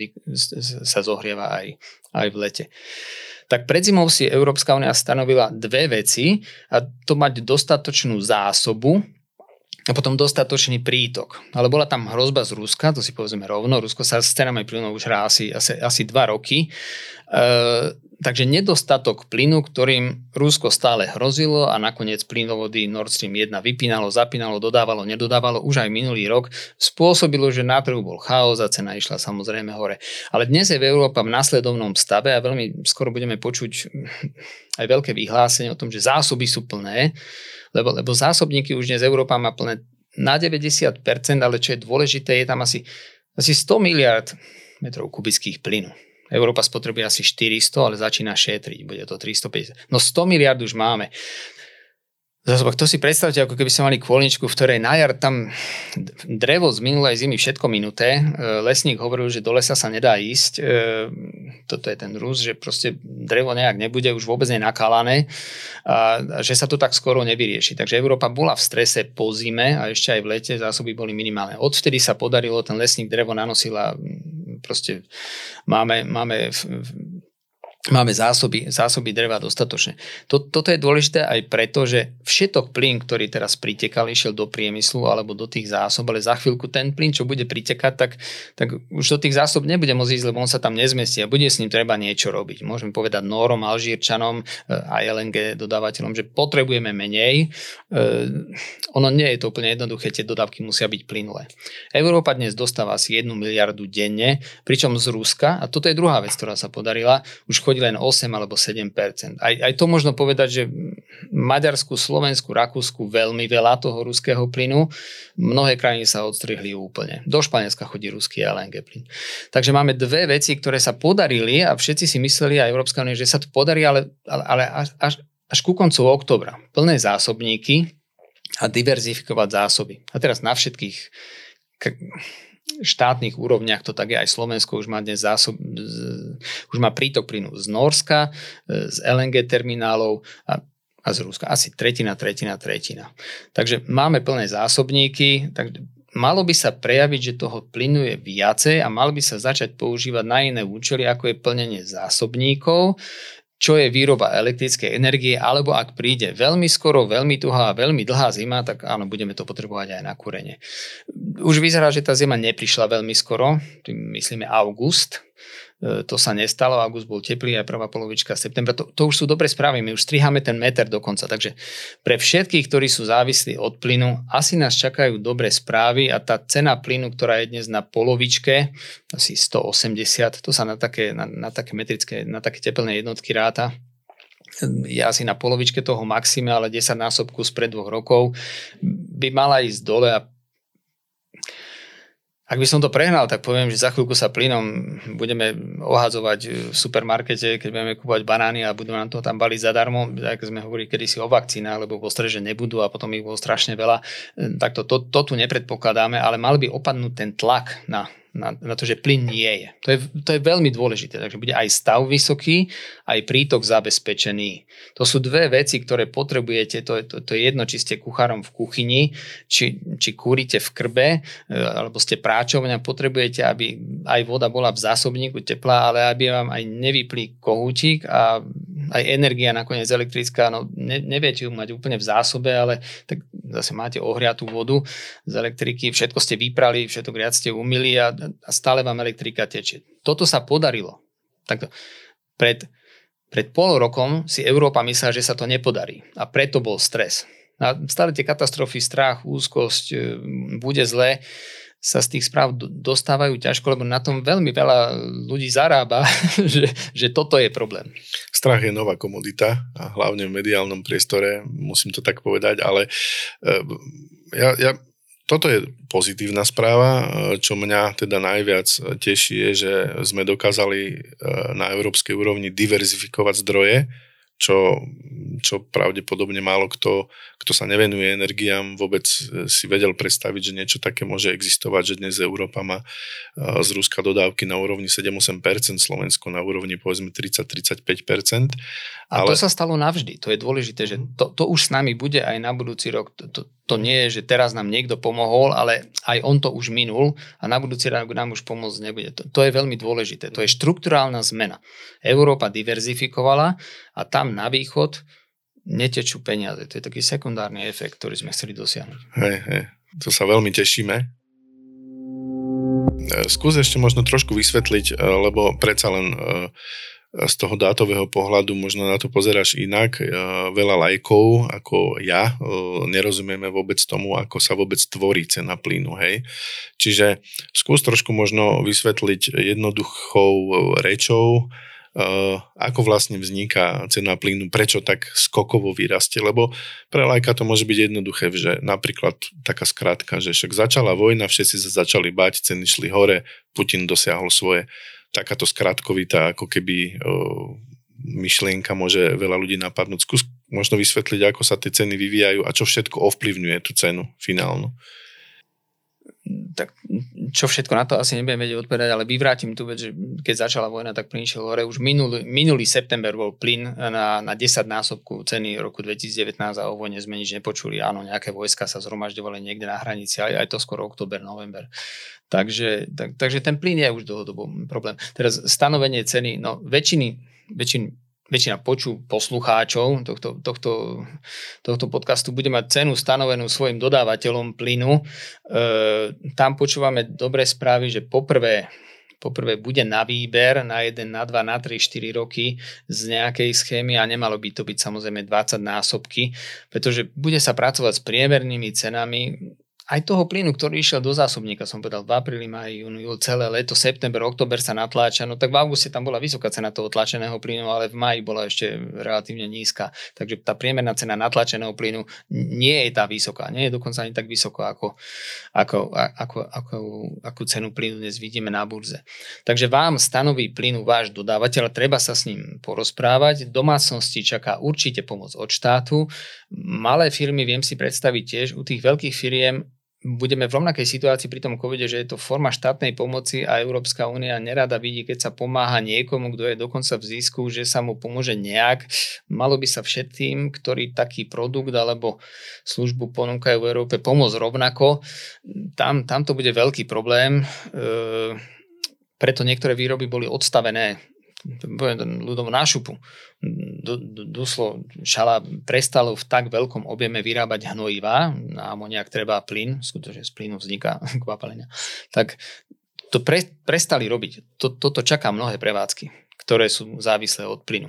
sa zohrieva aj, aj v lete. Tak pred zimou si Európska únia stanovila dve veci a to mať dostatočnú zásobu a potom dostatočný prítok. Ale bola tam hrozba z Ruska, to si povedzme rovno. Rusko sa s cenami plynu už hrá asi, asi, asi dva roky. E, takže nedostatok plynu, ktorým Rusko stále hrozilo a nakoniec plynovody Nord Stream 1 vypínalo, zapínalo, dodávalo, nedodávalo už aj minulý rok, spôsobilo, že na trhu bol chaos a cena išla samozrejme hore. Ale dnes je v Európa v následovnom stave a veľmi skoro budeme počuť aj veľké vyhlásenie o tom, že zásoby sú plné lebo, lebo zásobníky už dnes Európa má plné na 90%, ale čo je dôležité, je tam asi, asi 100 miliard metrov kubických plynu. Európa spotrebuje asi 400, ale začína šetriť, bude to 350. No 100 miliard už máme. Zase, to si predstavte, ako keby sme mali kôlničku, v ktorej na jar tam drevo z minulej zimy všetko minuté. E, lesník hovoril, že do lesa sa nedá ísť. E, toto je ten rús, že proste drevo nejak nebude už vôbec nenakalané a že sa to tak skoro nevyrieši. Takže Európa bola v strese po zime a ešte aj v lete zásoby boli minimálne. Odvtedy sa podarilo, ten lesník drevo nanosil a proste máme, máme máme zásoby, zásoby dreva dostatočne. To, toto je dôležité aj preto, že všetok plyn, ktorý teraz pritekal, išiel do priemyslu alebo do tých zásob, ale za chvíľku ten plyn, čo bude pritekať, tak, tak už do tých zásob nebude môcť ísť, lebo on sa tam nezmestí a bude s ním treba niečo robiť. Môžeme povedať Norom, Alžírčanom eh, a LNG dodávateľom, že potrebujeme menej. E, ono nie je to úplne jednoduché, tie dodávky musia byť plynulé. Európa dnes dostáva asi 1 miliardu denne, pričom z Ruska, a toto je druhá vec, ktorá sa podarila, už chodí len 8 alebo 7 aj, aj to možno povedať, že Maďarsku, Slovensku, Rakúsku veľmi veľa toho ruského plynu. Mnohé krajiny sa odstrihli úplne. Do Španielska chodí ruský LNG plyn. Takže máme dve veci, ktoré sa podarili a všetci si mysleli aj Európska únia, že sa to podarí, ale, ale, ale až, až, až ku koncu oktobra. Plné zásobníky a diverzifikovať zásoby. A teraz na všetkých štátnych úrovniach to tak je aj Slovensko už má dnes zásob, už má prítok plynu z Norska, e, z LNG terminálov a, a z Ruska. Asi tretina, tretina, tretina. Takže máme plné zásobníky, tak malo by sa prejaviť, že toho plynu je viacej a mal by sa začať používať na iné účely, ako je plnenie zásobníkov, čo je výroba elektrickej energie, alebo ak príde veľmi skoro, veľmi tuhá, veľmi dlhá zima, tak áno, budeme to potrebovať aj na kúrenie. Už vyzerá, že tá zima neprišla veľmi skoro, tým myslíme august, to sa nestalo, august bol teplý aj prvá polovička septembra. To, to už sú dobré správy, my už striháme ten meter dokonca. Takže pre všetkých, ktorí sú závislí od plynu, asi nás čakajú dobré správy a tá cena plynu, ktorá je dnes na polovičke, asi 180, to sa na také, na, na také metrické, na také teplné jednotky ráta, je asi na polovičke toho maxima, ale 10 násobku spred dvoch rokov by mala ísť dole a ak by som to prehnal, tak poviem, že za chvíľku sa plynom budeme ohadzovať v supermarkete, keď budeme kúpať banány a budú nám to tam baliť zadarmo, ako sme hovorili kedysi o vakcínach, lebo vo že nebudú a potom ich bolo strašne veľa. Tak to, to, to tu nepredpokladáme, ale mal by opadnúť ten tlak na na, na to, že plyn nie je. To, je. to je veľmi dôležité. Takže bude aj stav vysoký, aj prítok zabezpečený. To sú dve veci, ktoré potrebujete. To to, to je jedno, či ste kuchárom v kuchyni, či, či kúrite v krbe, e, alebo ste práčovňa. Potrebujete, aby aj voda bola v zásobníku teplá, ale aby vám aj nevyplí kohútik a aj energia nakoniec elektrická, no ne, neviete ju mať úplne v zásobe, ale tak zase máte ohriatú vodu z elektriky, všetko ste vyprali, všetko viac ste umili a, a stále vám elektrika tečie. Toto sa podarilo. Takto. Pred, pred pol rokom si Európa myslela, že sa to nepodarí a preto bol stres. A stále tie katastrofy, strach, úzkosť, e, bude zle sa z tých správ dostávajú ťažko, lebo na tom veľmi veľa ľudí zarába, že, že toto je problém. Strach je nová komodita a hlavne v mediálnom priestore, musím to tak povedať, ale e, ja, ja toto je pozitívna správa. Čo mňa teda najviac teší je, že sme dokázali e, na európskej úrovni diverzifikovať zdroje, čo, čo pravdepodobne málo kto, kto sa nevenuje energiám, vôbec e, si vedel predstaviť, že niečo také môže existovať, že dnes Európa má e, z Ruska dodávky na úrovni 7-8%, Slovensko na úrovni povedzme 30-35%. A ale... to sa stalo navždy, to je dôležité, že to, to už s nami bude aj na budúci rok. To, to, to nie je, že teraz nám niekto pomohol, ale aj on to už minul a na budúci rok nám už pomôcť nebude. To, to je veľmi dôležité. To je štruktúrálna zmena. Európa diverzifikovala a tam na východ netečú peniaze. To je taký sekundárny efekt, ktorý sme chceli dosiahnuť. Hej, hej. To sa veľmi tešíme. E, skús ešte možno trošku vysvetliť, e, lebo predsa len e, z toho dátového pohľadu možno na to pozeráš inak. Veľa lajkov ako ja nerozumieme vôbec tomu, ako sa vôbec tvorí cena plynu. Hej? Čiže skús trošku možno vysvetliť jednoduchou rečou, ako vlastne vzniká cena plynu, prečo tak skokovo vyrastie, lebo pre lajka to môže byť jednoduché, že napríklad taká skrátka, že však začala vojna, všetci sa začali bať, ceny šli hore, Putin dosiahol svoje takáto skratkovitá ako keby o, myšlienka môže veľa ľudí napadnúť. Skús možno vysvetliť, ako sa tie ceny vyvíjajú a čo všetko ovplyvňuje tú cenu finálnu tak čo všetko na to asi nebudem vedieť odpovedať, ale vyvrátim tu vec, že keď začala vojna, tak plyn išiel hore. Už minulý, minulý september bol plyn na, na 10 násobku ceny roku 2019 a o vojne sme nič nepočuli. Áno, nejaké vojska sa zhromažďovali niekde na hranici, aj, aj to skoro október, november. Takže, tak, takže ten plyn je už dlhodobo problém. Teraz stanovenie ceny, no väčšiny, väčšiny väčšina poču poslucháčov tohto, tohto, tohto podcastu bude mať cenu stanovenú svojim dodávateľom plynu. E, tam počúvame dobré správy, že poprvé poprvé bude na výber na 1, na 2, na 3, 4 roky z nejakej schémy a nemalo by to byť samozrejme 20 násobky, pretože bude sa pracovať s priemernými cenami aj toho plynu, ktorý išiel do zásobníka, som povedal, v apríli, maj, júnu, júl, celé leto, september, október sa natláča, no tak v auguste tam bola vysoká cena toho tlačeného plynu, ale v maji bola ešte relatívne nízka. Takže tá priemerná cena natlačeného plynu nie je tá vysoká, nie je dokonca ani tak vysoko, ako, ako, ako, ako, ako cenu plynu dnes vidíme na burze. Takže vám stanoví plynu váš dodávateľ, treba sa s ním porozprávať. Domácnosti čaká určite pomoc od štátu. Malé firmy viem si predstaviť tiež, u tých veľkých firiem budeme v rovnakej situácii pri tom covide, že je to forma štátnej pomoci a Európska únia nerada vidí, keď sa pomáha niekomu, kto je dokonca v zisku, že sa mu pomôže nejak. Malo by sa všetkým, ktorí taký produkt alebo službu ponúkajú v Európe, pomôcť rovnako. Tam, tam to bude veľký problém. E, preto niektoré výroby boli odstavené ľudom na šupu. Duslo šala prestalo v tak veľkom objeme vyrábať hnojivá, na amoniak treba plyn, skutočne z plynu vzniká kvapalenia, tak to pre, prestali robiť. To, toto čaká mnohé prevádzky, ktoré sú závislé od plynu.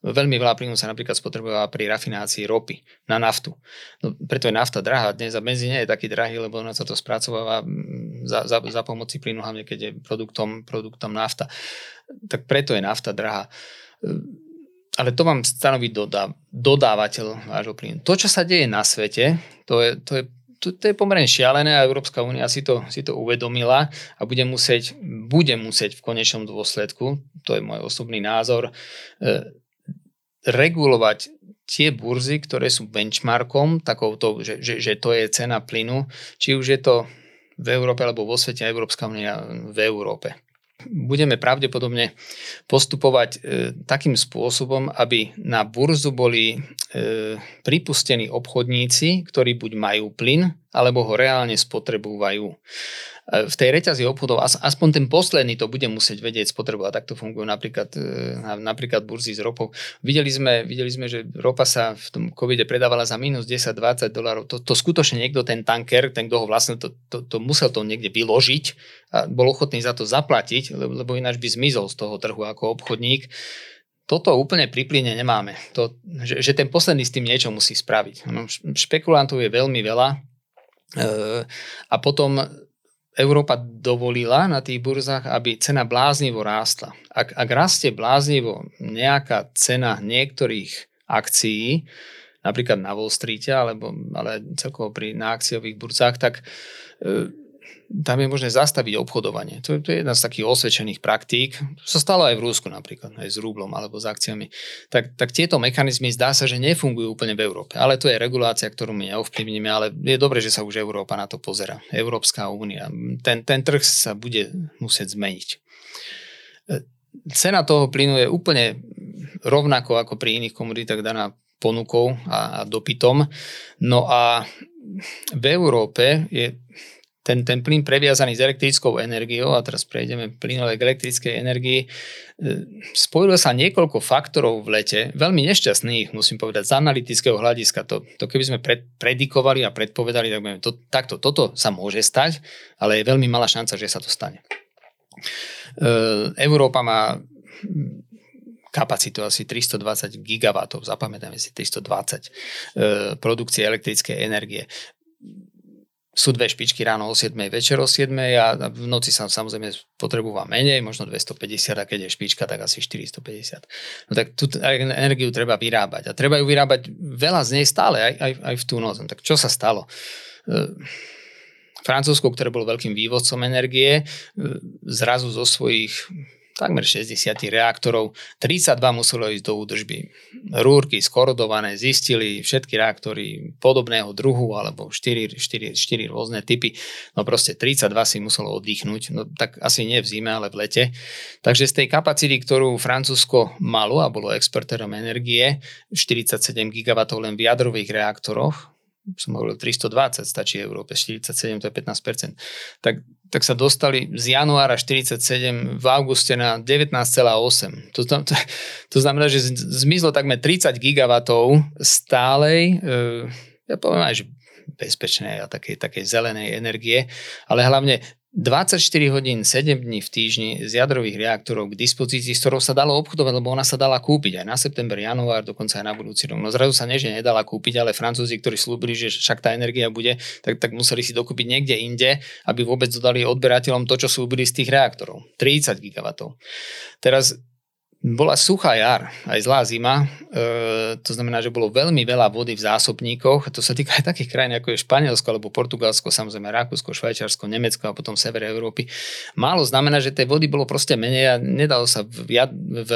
Veľmi veľa plynu sa napríklad spotrebovala pri rafinácii ropy na naftu. No, preto je nafta drahá. Dnes a benzín nie je taký drahý, lebo ona sa to spracováva mm, za, za, za pomoci plynu, hlavne keď je produktom, produktom nafta. Tak preto je nafta drahá. Ale to vám stanoví dodá, dodávateľ vášho plynu. To, čo sa deje na svete, to je, to je to, to je pomerne šialené a Európska únia si to, si to uvedomila a bude musieť, bude musieť v konečnom dôsledku, to je môj osobný názor, e, regulovať tie burzy, ktoré sú benchmarkom, takouto, že, že, že to je cena plynu, či už je to v Európe alebo vo svete, Európska únia v Európe. Budeme pravdepodobne postupovať e, takým spôsobom, aby na burzu boli e, pripustení obchodníci, ktorí buď majú plyn, alebo ho reálne spotrebujú v tej reťazi obchodov aspoň ten posledný to bude musieť vedieť spotrebovať. Takto fungujú napríklad, e, napríklad burzy s ropou. Videli sme, videli sme, že ropa sa v tom covide predávala za minus 10-20 dolárov. To, to skutočne niekto, ten tanker, ten, kto ho vlastne, to, to, to musel to niekde vyložiť a bol ochotný za to zaplatiť, lebo, lebo ináč by zmizol z toho trhu ako obchodník toto úplne pri plyne nemáme. To, že, že ten posledný s tým niečo musí spraviť. No, špekulantov je veľmi veľa e, a potom Európa dovolila na tých burzách, aby cena bláznivo rástla. Ak, ak rastie bláznivo nejaká cena niektorých akcií, napríklad na Wall Street, alebo, ale celkovo pri, na akciových burzách, tak e, tam je možné zastaviť obchodovanie. To, to je jedna z takých osvedčených praktík. To sa stalo aj v Rúsku napríklad, aj s rúblom alebo s akciami. Tak, tak tieto mechanizmy zdá sa, že nefungujú úplne v Európe. Ale to je regulácia, ktorú my neovplyvníme, ale je dobré, že sa už Európa na to pozera. Európska únia. Ten, ten trh sa bude musieť zmeniť. Cena toho plynu je úplne rovnako ako pri iných komoditách daná ponukou a, a dopytom. No a v Európe je ten, ten plyn previazaný s elektrickou energiou, a teraz prejdeme plynové k elektrickej energii, e, spojilo sa niekoľko faktorov v lete, veľmi nešťastných, musím povedať, z analytického hľadiska. To, to keby sme pred, predikovali a predpovedali, tak to, takto, toto sa môže stať, ale je veľmi malá šanca, že sa to stane. E, Európa má kapacitu asi 320 gigawatov, zapamätajme si 320 e, produkcie elektrickej energie sú dve špičky ráno o 7, večer o 7 a v noci sa samozrejme potrebúva menej, možno 250 a keď je špička, tak asi 450. No tak tú energiu treba vyrábať a treba ju vyrábať veľa z nej stále, aj, aj, aj v tú noc. No tak čo sa stalo? E, Francúzsko, ktoré bolo veľkým vývozcom energie, e, zrazu zo svojich takmer 60 reaktorov, 32 muselo ísť do údržby. Rúrky skorodované zistili všetky reaktory podobného druhu alebo 4, 4, 4 rôzne typy. No proste 32 si muselo oddychnúť, no tak asi nie v zime, ale v lete. Takže z tej kapacity, ktorú Francúzsko malo a bolo exportérom energie, 47 GW len v jadrových reaktoroch, som hovoril 320, stačí Európe, 47 to je 15%, tak, tak sa dostali z januára 47 v auguste na 19,8. To, to, to znamená, že zmizlo takmer 30 gigawatov stálej, e, ja poviem aj, že bezpečnej a takej, takej zelenej energie, ale hlavne 24 hodín, 7 dní v týždni z jadrových reaktorov k dispozícii, s ktorou sa dalo obchodovať, lebo ona sa dala kúpiť aj na september, január, dokonca aj na budúci rok. No zrazu sa neže nedala kúpiť, ale Francúzi, ktorí slúbili, že však tá energia bude, tak, tak museli si dokúpiť niekde inde, aby vôbec dodali odberateľom to, čo slúbili z tých reaktorov. 30 gigawatov. Teraz bola suchá jar, aj zlá zima, e, to znamená, že bolo veľmi veľa vody v zásobníkoch, to sa týka aj takých krajín ako je Španielsko alebo Portugalsko, samozrejme Rakúsko, Švajčiarsko, Nemecko a potom sever Európy. Málo znamená, že tej vody bolo proste menej a nedalo sa v, v,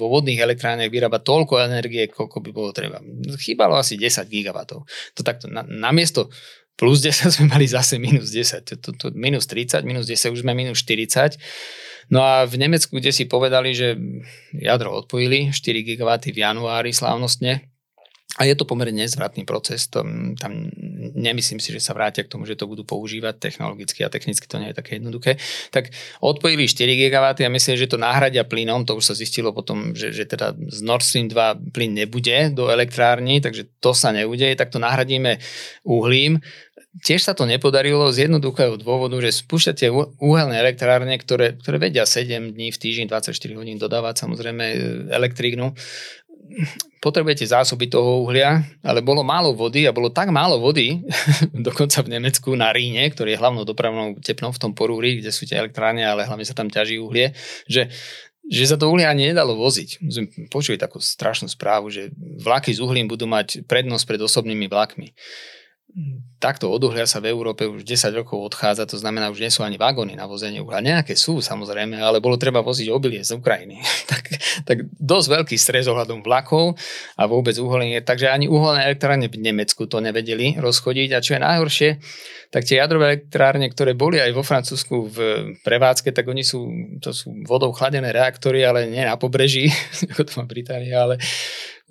vo vodných elektrárniach vyrábať toľko energie, koľko by bolo treba. Chýbalo asi 10 gigawatov. To takto, na, namiesto plus 10 sme mali zase minus 10. To, to, minus 30, minus 10, už sme minus 40. No a v Nemecku, kde si povedali, že jadro odpojili, 4 GW v januári slávnostne, a je to pomerne nezvratný proces, to, tam nemyslím si, že sa vrátia k tomu, že to budú používať technologicky a technicky to nie je také jednoduché. Tak odpojili 4 GW a myslím, že to nahradia plynom, to už sa zistilo potom, že, že teda z Nord Stream 2 plyn nebude do elektrárny, takže to sa neudeje, tak to nahradíme uhlím. Tiež sa to nepodarilo z jednoduchého dôvodu, že spúšťate uhelné elektrárne, ktoré, ktoré vedia 7 dní v týždni, 24 hodín dodávať samozrejme e, elektrínu potrebujete zásoby toho uhlia, ale bolo málo vody a bolo tak málo vody, dokonca v Nemecku na Ríne, ktorý je hlavnou dopravnou tepnou v tom porúri, kde sú tie elektrárne, ale hlavne sa tam ťaží uhlie, že že sa to uhlie ani nedalo voziť. Počuli takú strašnú správu, že vlaky s uhlím budú mať prednosť pred osobnými vlakmi takto od uhlia sa v Európe už 10 rokov odchádza, to znamená, už nie sú ani vagóny na vozenie uhlia. Nejaké sú samozrejme, ale bolo treba voziť obilie z Ukrajiny. tak, tak dosť veľký stres ohľadom vlakov a vôbec uholenie. Takže ani uholné elektrárne v Nemecku to nevedeli rozchodiť. A čo je najhoršie, tak tie jadrové elektrárne, ktoré boli aj vo Francúzsku v prevádzke, tak oni sú, to sú vodou chladené reaktory, ale nie na pobreží, ako to má Británia, ale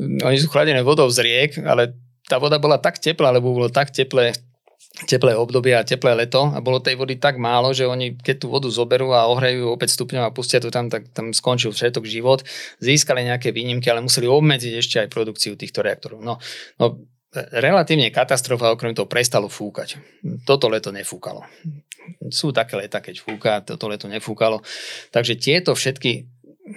oni sú chladené vodou z riek, ale tá voda bola tak teplá, lebo bolo tak teplé teplé obdobie a teplé leto a bolo tej vody tak málo, že oni keď tú vodu zoberú a ohrejú opäť stupňov a pustia to tam, tak tam skončil všetok život. Získali nejaké výnimky, ale museli obmedziť ešte aj produkciu týchto reaktorov. No, no relatívne katastrofa, okrem toho prestalo fúkať. Toto leto nefúkalo. Sú také leta, keď fúka, toto leto nefúkalo. Takže tieto všetky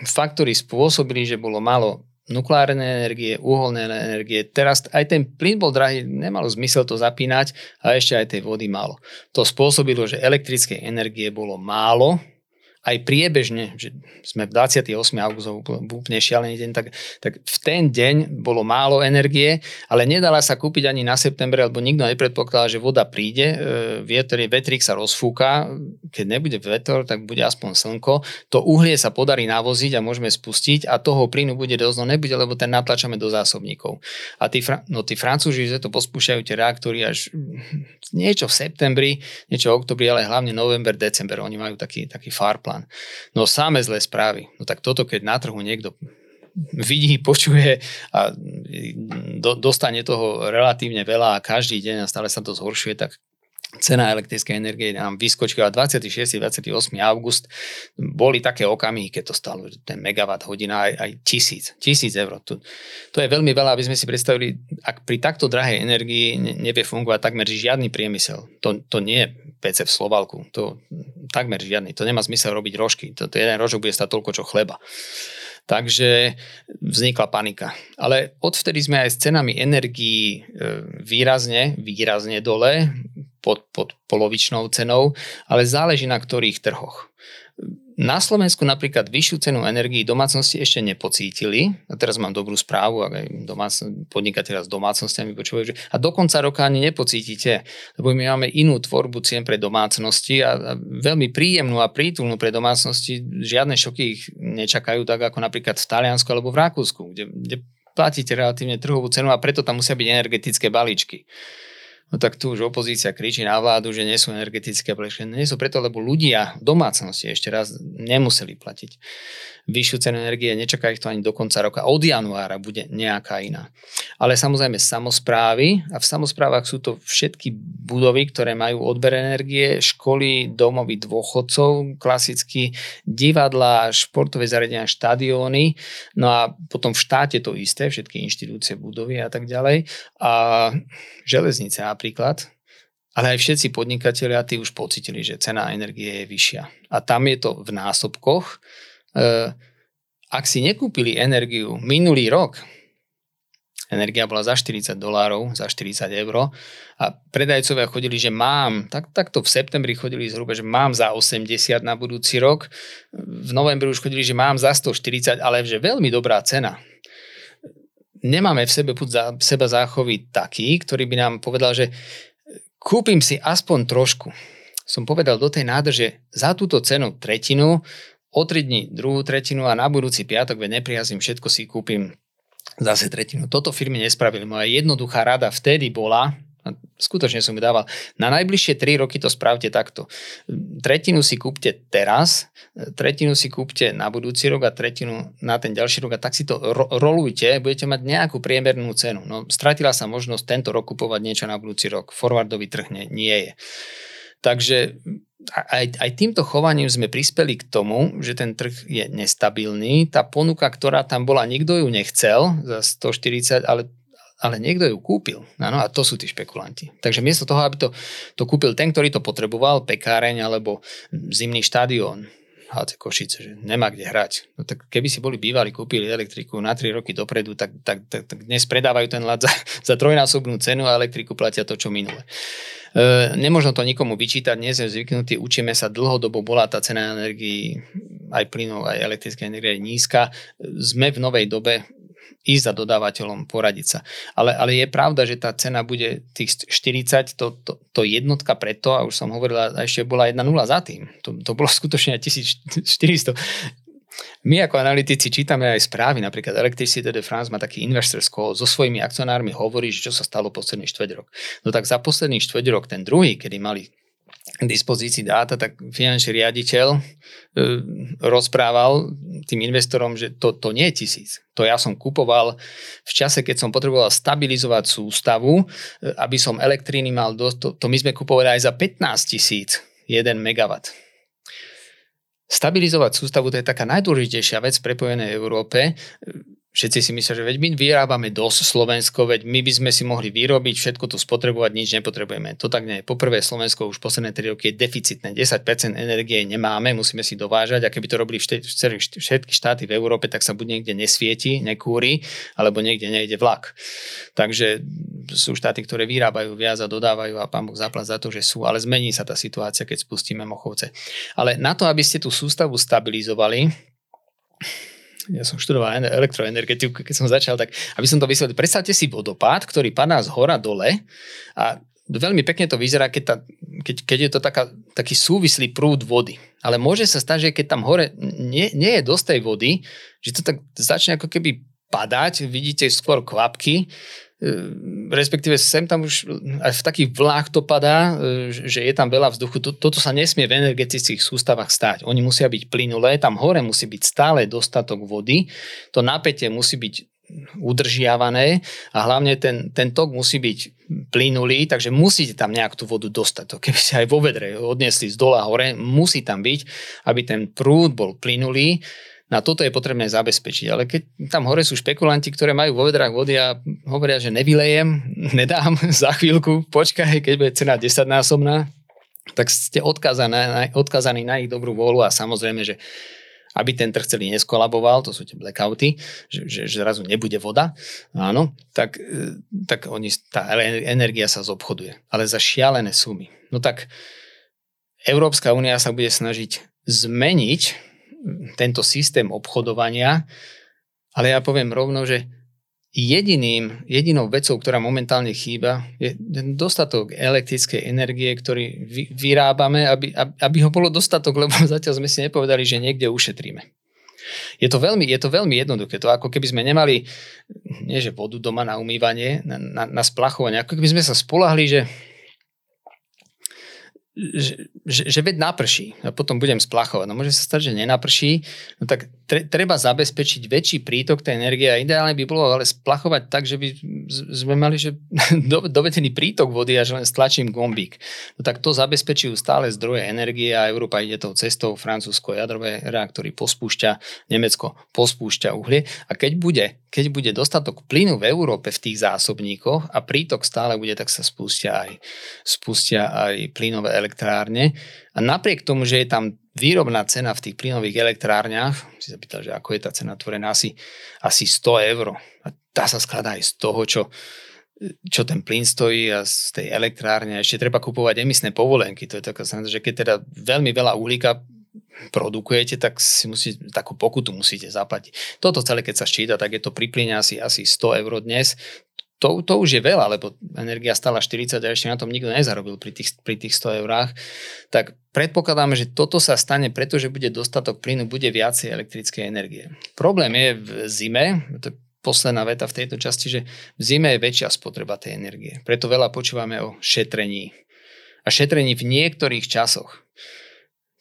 faktory spôsobili, že bolo málo nukleárne energie, uholné energie. Teraz aj ten plyn bol drahý, nemalo zmysel to zapínať a ešte aj tej vody málo. To spôsobilo, že elektrickej energie bolo málo, aj priebežne, že sme v 28. august úplne šialený deň, tak, tak v ten deň bolo málo energie, ale nedala sa kúpiť ani na september, lebo nikto nepredpokladal, že voda príde, e, vietor, vetrik sa rozfúka, keď nebude vetor, tak bude aspoň slnko, to uhlie sa podarí navoziť a môžeme spustiť a toho plynu bude dosť, no nebude, lebo ten natlačame do zásobníkov. A tí, no tí Francúzi, že to pospúšťajú tie reaktory až niečo v septembri, niečo v oktobri, ale hlavne november, december, oni majú taký, taký farplan plán. No samé zlé správy. No tak toto, keď na trhu niekto vidí, počuje a do, dostane toho relatívne veľa a každý deň a stále sa to zhoršuje, tak cena elektrickej energie nám vyskočila 26. 28. august. Boli také okamihy, keď to stalo ten megawatt hodina aj, aj tisíc, tisíc eur. To, to je veľmi veľa, aby sme si predstavili, ak pri takto drahej energii nevie fungovať takmer žiadny priemysel. To, to nie PC v Slovalku. To takmer žiadny. To nemá zmysel robiť rožky. To, to jeden rožok bude stať toľko, čo chleba. Takže vznikla panika. Ale odvtedy sme aj s cenami energií e, výrazne, výrazne dole, pod, pod polovičnou cenou, ale záleží na ktorých trhoch. Na Slovensku napríklad vyššiu cenu energii domácnosti ešte nepocítili. A teraz mám dobrú správu, ak aj domácn- podnikateľa s domácnostiami počúvajú, že a do konca roka ani nepocítite, lebo my máme inú tvorbu cien pre domácnosti a, a veľmi príjemnú a prítulnú pre domácnosti. Žiadne šoky ich nečakajú, tak ako napríklad v Taliansku alebo v Rakúsku, kde, kde platíte relatívne trhovú cenu a preto tam musia byť energetické balíčky. No tak tu už opozícia kričí na vládu, že nie sú energetické balíčky. Nie sú preto, lebo ľudia v domácnosti ešte raz nemuseli platiť vyššiu cenu energie, nečaká ich to ani do konca roka. Od januára bude nejaká iná. Ale samozrejme samozprávy a v samozprávach sú to všetky budovy, ktoré majú odber energie, školy, domovy dôchodcov, klasicky divadla, športové zariadenia, štadióny, no a potom v štáte to isté, všetky inštitúcie, budovy a tak ďalej. A železnice napríklad, ale aj všetci podnikatelia, tí už pocitili, že cena energie je vyššia. A tam je to v násobkoch, ak si nekúpili energiu minulý rok, energia bola za 40 dolárov, za 40 eur a predajcovia chodili, že mám, tak, takto v septembri chodili zhruba, že mám za 80 na budúci rok, v novembri už chodili, že mám za 140, ale že veľmi dobrá cena. Nemáme v sebe za seba záchovy taký, ktorý by nám povedal, že kúpim si aspoň trošku. Som povedal do tej nádrže za túto cenu tretinu, o 3 dní druhú tretinu a na budúci piatok, veď neprihazím všetko, si kúpim zase tretinu. Toto firmy nespravili. Moja jednoduchá rada vtedy bola, Skutočne som ju dával. Na najbližšie 3 roky to spravte takto. Tretinu si kúpte teraz, tretinu si kúpte na budúci rok a tretinu na ten ďalší rok a tak si to ro- rolujte, budete mať nejakú priemernú cenu. No, stratila sa možnosť tento rok kupovať niečo na budúci rok. Forwardový trh nie, nie je. Takže aj, aj týmto chovaním sme prispeli k tomu, že ten trh je nestabilný. Tá ponuka, ktorá tam bola, nikto ju nechcel za 140, ale ale niekto ju kúpil. Áno, a to sú tí špekulanti. Takže miesto toho, aby to, to kúpil ten, ktorý to potreboval, pekáreň alebo zimný štadión, HC Košice, že nemá kde hrať. No tak keby si boli bývali, kúpili elektriku na 3 roky dopredu, tak, tak, tak, tak dnes predávajú ten lat za, za trojnásobnú cenu a elektriku platia to, čo minule. E, nemožno to nikomu vyčítať, nie sme zvyknutí, učíme sa dlhodobo, bola tá cena energii, aj plynov, aj elektrické energie nízka. Sme v novej dobe, ísť za dodávateľom, poradiť sa. Ale, ale je pravda, že tá cena bude tých 40, to, to, to jednotka preto, a už som hovorila, ešte bola jedna nula za tým. To, to bolo skutočne 1400. My ako analytici čítame aj správy, napríklad Electricity de France má taký investor call, so svojimi akcionármi hovorí, že čo sa stalo posledný štveť rok. No tak za posledný štveť rok, ten druhý, kedy mali dispozícii dáta, tak finančný riaditeľ e, rozprával tým investorom, že to, to nie je tisíc. To ja som kupoval v čase, keď som potreboval stabilizovať sústavu, e, aby som elektríny mal dosť, to, to my sme kupovali aj za 15 tisíc 1 megawatt. Stabilizovať sústavu to je taká najdôležitejšia vec prepojenej Európe všetci si myslia, že veď my vyrábame dosť Slovensko, veď my by sme si mohli vyrobiť, všetko tu spotrebovať, nič nepotrebujeme. To tak nie je. Poprvé Slovensko už posledné 3 roky je deficitné. 10% energie nemáme, musíme si dovážať a keby to robili všetky štáty v Európe, tak sa buď niekde nesvieti, nekúri, alebo niekde nejde vlak. Takže sú štáty, ktoré vyrábajú viac a dodávajú a pán Boh zaplat za to, že sú, ale zmení sa tá situácia, keď spustíme Mochovce. Ale na to, aby ste tú sústavu stabilizovali, ja som študoval elektroenergetiku, keď som začal, tak aby som to vysvetlil, predstavte si vodopád, ktorý padá z hora dole a veľmi pekne to vyzerá, keď, tá, keď, keď je to taká, taký súvislý prúd vody. Ale môže sa stať, že keď tam hore nie, nie je dosť tej vody, že to tak začne ako keby padať, vidíte skôr kvapky respektíve sem tam už aj v takých vlách to padá, e, že je tam veľa vzduchu. Toto sa nesmie v energetických sústavách stať. Oni musia byť plynulé, tam hore musí byť stále dostatok vody, to napätie musí byť udržiavané a hlavne ten, ten tok musí byť plynulý, takže musíte tam nejak tú vodu dostať. To keby ste aj vo vedre odnesli z dola hore, musí tam byť, aby ten prúd bol plynulý na toto je potrebné zabezpečiť. Ale keď tam hore sú špekulanti, ktoré majú vo vedrách vody a hovoria, že nevylejem, nedám za chvíľku, počkaj, keď bude cena 10 násobná, tak ste odkazaní, odkazaní na ich dobrú vôľu a samozrejme, že aby ten trh celý neskolaboval, to sú tie blackouty, že, že, že zrazu nebude voda, áno, tak, tak oni, tá energia sa zobchoduje, ale za šialené sumy. No tak Európska únia sa bude snažiť zmeniť tento systém obchodovania, ale ja poviem rovno, že jediným, jedinou vecou, ktorá momentálne chýba, je dostatok elektrickej energie, ktorý vy, vyrábame, aby, aby ho bolo dostatok, lebo zatiaľ sme si nepovedali, že niekde ušetríme. Je to veľmi, je to veľmi jednoduché. To ako keby sme nemali, nie že vodu doma na umývanie, na, na, na splachovanie, ako keby sme sa spolahli, že že, že, že veď naprší a potom budem splachovať. No môže sa stať, že nenaprší, no tak tre, treba zabezpečiť väčší prítok tej energie a ideálne by bolo ale splachovať tak, že by sme mali že do, dovedený prítok vody a že len stlačím gombík. No tak to zabezpečujú stále zdroje energie a Európa ide tou cestou, Francúzsko jadrové reaktory pospúšťa, Nemecko pospúšťa uhlie a keď bude, keď bude dostatok plynu v Európe v tých zásobníkoch a prítok stále bude, tak sa spustia aj, spustia aj plynové elektrárne. A napriek tomu, že je tam výrobná cena v tých plynových elektrárniach, si sa pýtal, že ako je tá cena tvorená, asi, asi 100 eur. A tá sa skladá aj z toho, čo, čo ten plyn stojí a z tej elektrárne. Ešte treba kupovať emisné povolenky. To je taká že keď teda veľmi veľa uhlíka produkujete, tak si musí, takú pokutu musíte zaplatiť. Toto celé, keď sa ščíta, tak je to pri plyne asi, asi 100 eur dnes to, to už je veľa, lebo energia stala 40 a ešte na tom nikto nezarobil pri tých, pri tých 100 eurách. Tak predpokladáme, že toto sa stane, pretože bude dostatok plynu, bude viacej elektrickej energie. Problém je v zime, to posledná veta v tejto časti, že v zime je väčšia spotreba tej energie. Preto veľa počúvame o šetrení. A šetrení v niektorých časoch.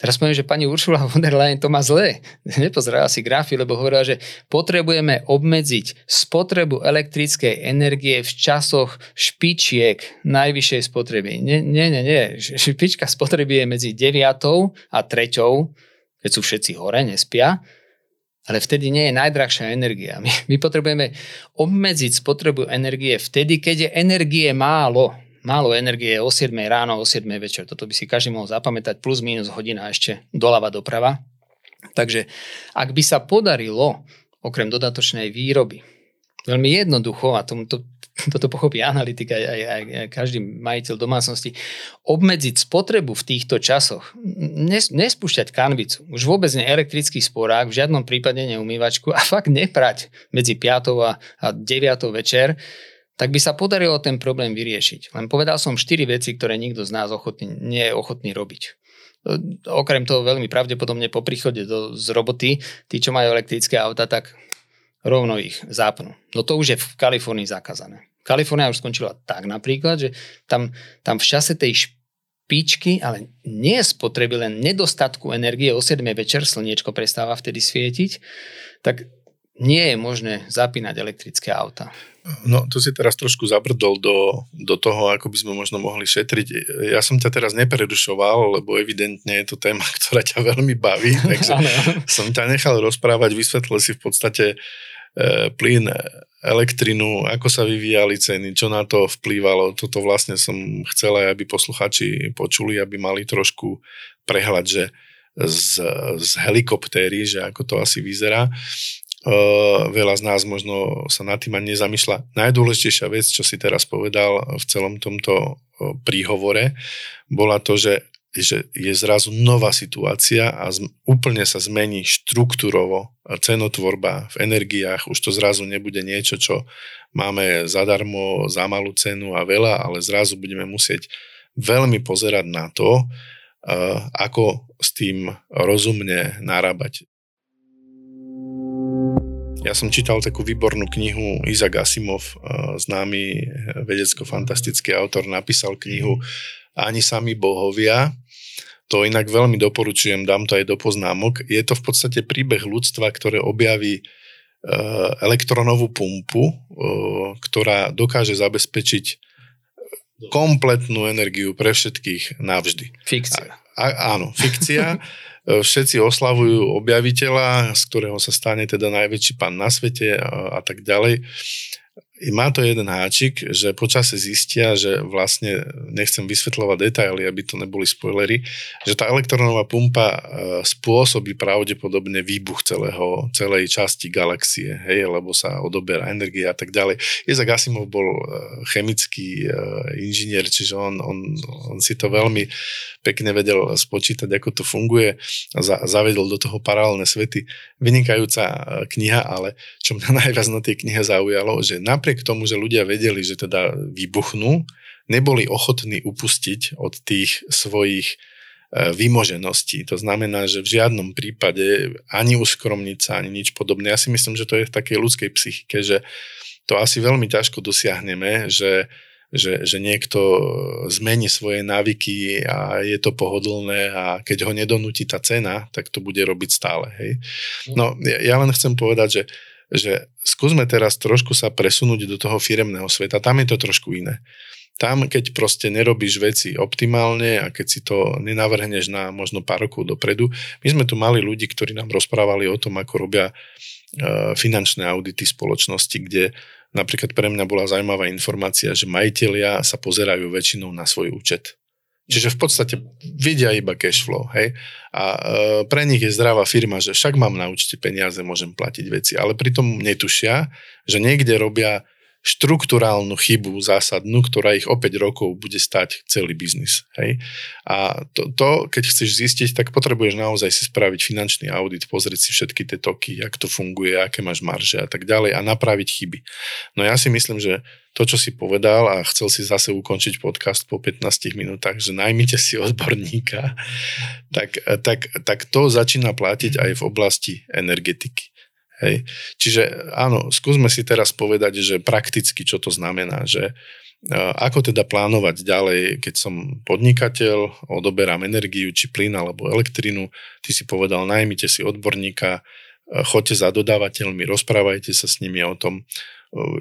Teraz poviem, že pani Uršula von der Leyen to má zlé. Nepozerá si grafy, lebo hovorila, že potrebujeme obmedziť spotrebu elektrickej energie v časoch špičiek najvyššej spotreby. Nie, nie, nie, nie. Špička spotreby je medzi 9 a 3, keď sú všetci hore, nespia ale vtedy nie je najdrahšia energia. My, my potrebujeme obmedziť spotrebu energie vtedy, keď je energie málo. Málo energie o 7 ráno, o 7 večer. Toto by si každý mohol zapamätať, plus minus hodina ešte doľava doprava. Takže ak by sa podarilo, okrem dodatočnej výroby, veľmi jednoducho, a tomu to toto pochopí analytika aj, aj, aj každý majiteľ domácnosti, obmedziť spotrebu v týchto časoch, nes, nespúšťať kanvicu, už vôbec nie elektrický sporák, v žiadnom prípade neumývačku a fakt neprať medzi 5 a, a 9 večer, tak by sa podarilo ten problém vyriešiť. Len povedal som 4 veci, ktoré nikto z nás ochotný, nie je ochotný robiť. Okrem toho veľmi pravdepodobne po príchode do, z roboty, tí, čo majú elektrické auta, tak rovno ich zápnu. No to už je v Kalifornii zakázané. Kalifornia už skončila tak napríklad, že tam, tam v čase tej špičky, ale nie spotreby, len nedostatku energie o 7 večer, slniečko prestáva vtedy svietiť, tak nie je možné zapínať elektrické auta. No, tu si teraz trošku zabrdol do, do toho, ako by sme možno mohli šetriť. Ja som ťa teraz neprerušoval, lebo evidentne je to téma, ktorá ťa veľmi baví, takže som ťa nechal rozprávať, vysvetlil si v podstate e, plyn, elektrinu, ako sa vyvíjali ceny, čo na to vplývalo. Toto vlastne som chcela, aby posluchači počuli, aby mali trošku prehľad, že z, z helikoptéry, že ako to asi vyzerá. Uh, veľa z nás možno sa nad tým ani nezamýšľa. Najdôležitejšia vec, čo si teraz povedal v celom tomto uh, príhovore, bola to, že že je zrazu nová situácia a z, úplne sa zmení štruktúrovo cenotvorba v energiách. Už to zrazu nebude niečo, čo máme zadarmo, za malú cenu a veľa, ale zrazu budeme musieť veľmi pozerať na to, ako s tým rozumne narábať. Ja som čítal takú výbornú knihu Isaac Asimov, známy vedecko-fantastický autor, napísal knihu Ani sami bohovia, to inak veľmi doporučujem, dám to aj do poznámok. Je to v podstate príbeh ľudstva, ktoré objaví e, elektronovú pumpu, ktorá dokáže zabezpečiť kompletnú energiu pre všetkých navždy. Fikcia. A, áno, fikcia. E, všetci oslavujú objaviteľa, z ktorého sa stane teda najväčší pán na svete a, a tak ďalej má to jeden háčik, že počase zistia, že vlastne, nechcem vysvetľovať detaily, aby to neboli spoilery, že tá elektronová pumpa e, spôsobí pravdepodobne výbuch celého, celej časti galaxie, hej, lebo sa odoberá energia a tak ďalej. Isaac Asimov bol e, chemický inžinier, čiže on, on, on si to veľmi pekne vedel spočítať, ako to funguje za, zavedol do toho paralelné svety. Vynikajúca kniha, ale čo mňa najviac na tej knihe zaujalo, že napriek tomu, že ľudia vedeli, že teda vybuchnú, neboli ochotní upustiť od tých svojich e, vymožeností. To znamená, že v žiadnom prípade ani uskromniť sa, ani nič podobné. Ja si myslím, že to je v takej ľudskej psychike, že to asi veľmi ťažko dosiahneme, že, že, že niekto zmení svoje návyky a je to pohodlné a keď ho nedonúti tá cena, tak to bude robiť stále. Hej? No, ja, ja len chcem povedať, že že skúsme teraz trošku sa presunúť do toho firemného sveta. Tam je to trošku iné. Tam, keď proste nerobíš veci optimálne a keď si to nenavrhneš na možno pár rokov dopredu, my sme tu mali ľudí, ktorí nám rozprávali o tom, ako robia e, finančné audity spoločnosti, kde napríklad pre mňa bola zaujímavá informácia, že majiteľia sa pozerajú väčšinou na svoj účet Čiže v podstate vidia iba cash flow, hej. A e, pre nich je zdravá firma, že však mám na účte peniaze, môžem platiť veci, ale pritom netušia, že niekde robia štruktúrálnu chybu zásadnú, ktorá ich o 5 rokov bude stať celý biznis. Hej? A to, to, keď chceš zistiť, tak potrebuješ naozaj si spraviť finančný audit, pozrieť si všetky tie toky, jak to funguje, aké máš marže a tak ďalej a napraviť chyby. No ja si myslím, že to, čo si povedal a chcel si zase ukončiť podcast po 15 minútach, že najmite si odborníka, tak, tak, tak to začína platiť aj v oblasti energetiky. Hej. Čiže áno, skúsme si teraz povedať, že prakticky čo to znamená, že ako teda plánovať ďalej, keď som podnikateľ, odoberám energiu, či plyn alebo elektrinu, ty si povedal, najmite si odborníka, choďte za dodávateľmi, rozprávajte sa s nimi o tom.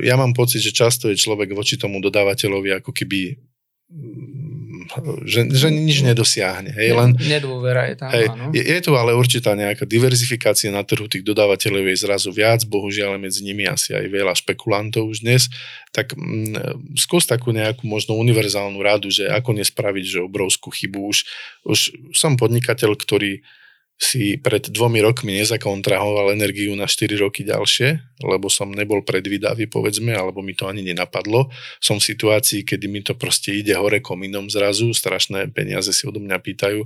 Ja mám pocit, že často je človek voči tomu dodávateľovi ako keby že, že nič nedosiahne. Hej, len, Nedôvera je tam, hej, Je, je tu ale určitá nejaká diverzifikácia na trhu tých dodávateľov je zrazu viac, bohužiaľ medzi nimi asi aj veľa špekulantov už dnes, tak mm, skús takú nejakú možno univerzálnu radu, že ako nespraviť že obrovskú chybu. Už, už som podnikateľ, ktorý si pred dvomi rokmi nezakontrahoval energiu na 4 roky ďalšie, lebo som nebol predvídavý, povedzme, alebo mi to ani nenapadlo. Som v situácii, kedy mi to proste ide hore kominom zrazu, strašné peniaze si odo mňa pýtajú.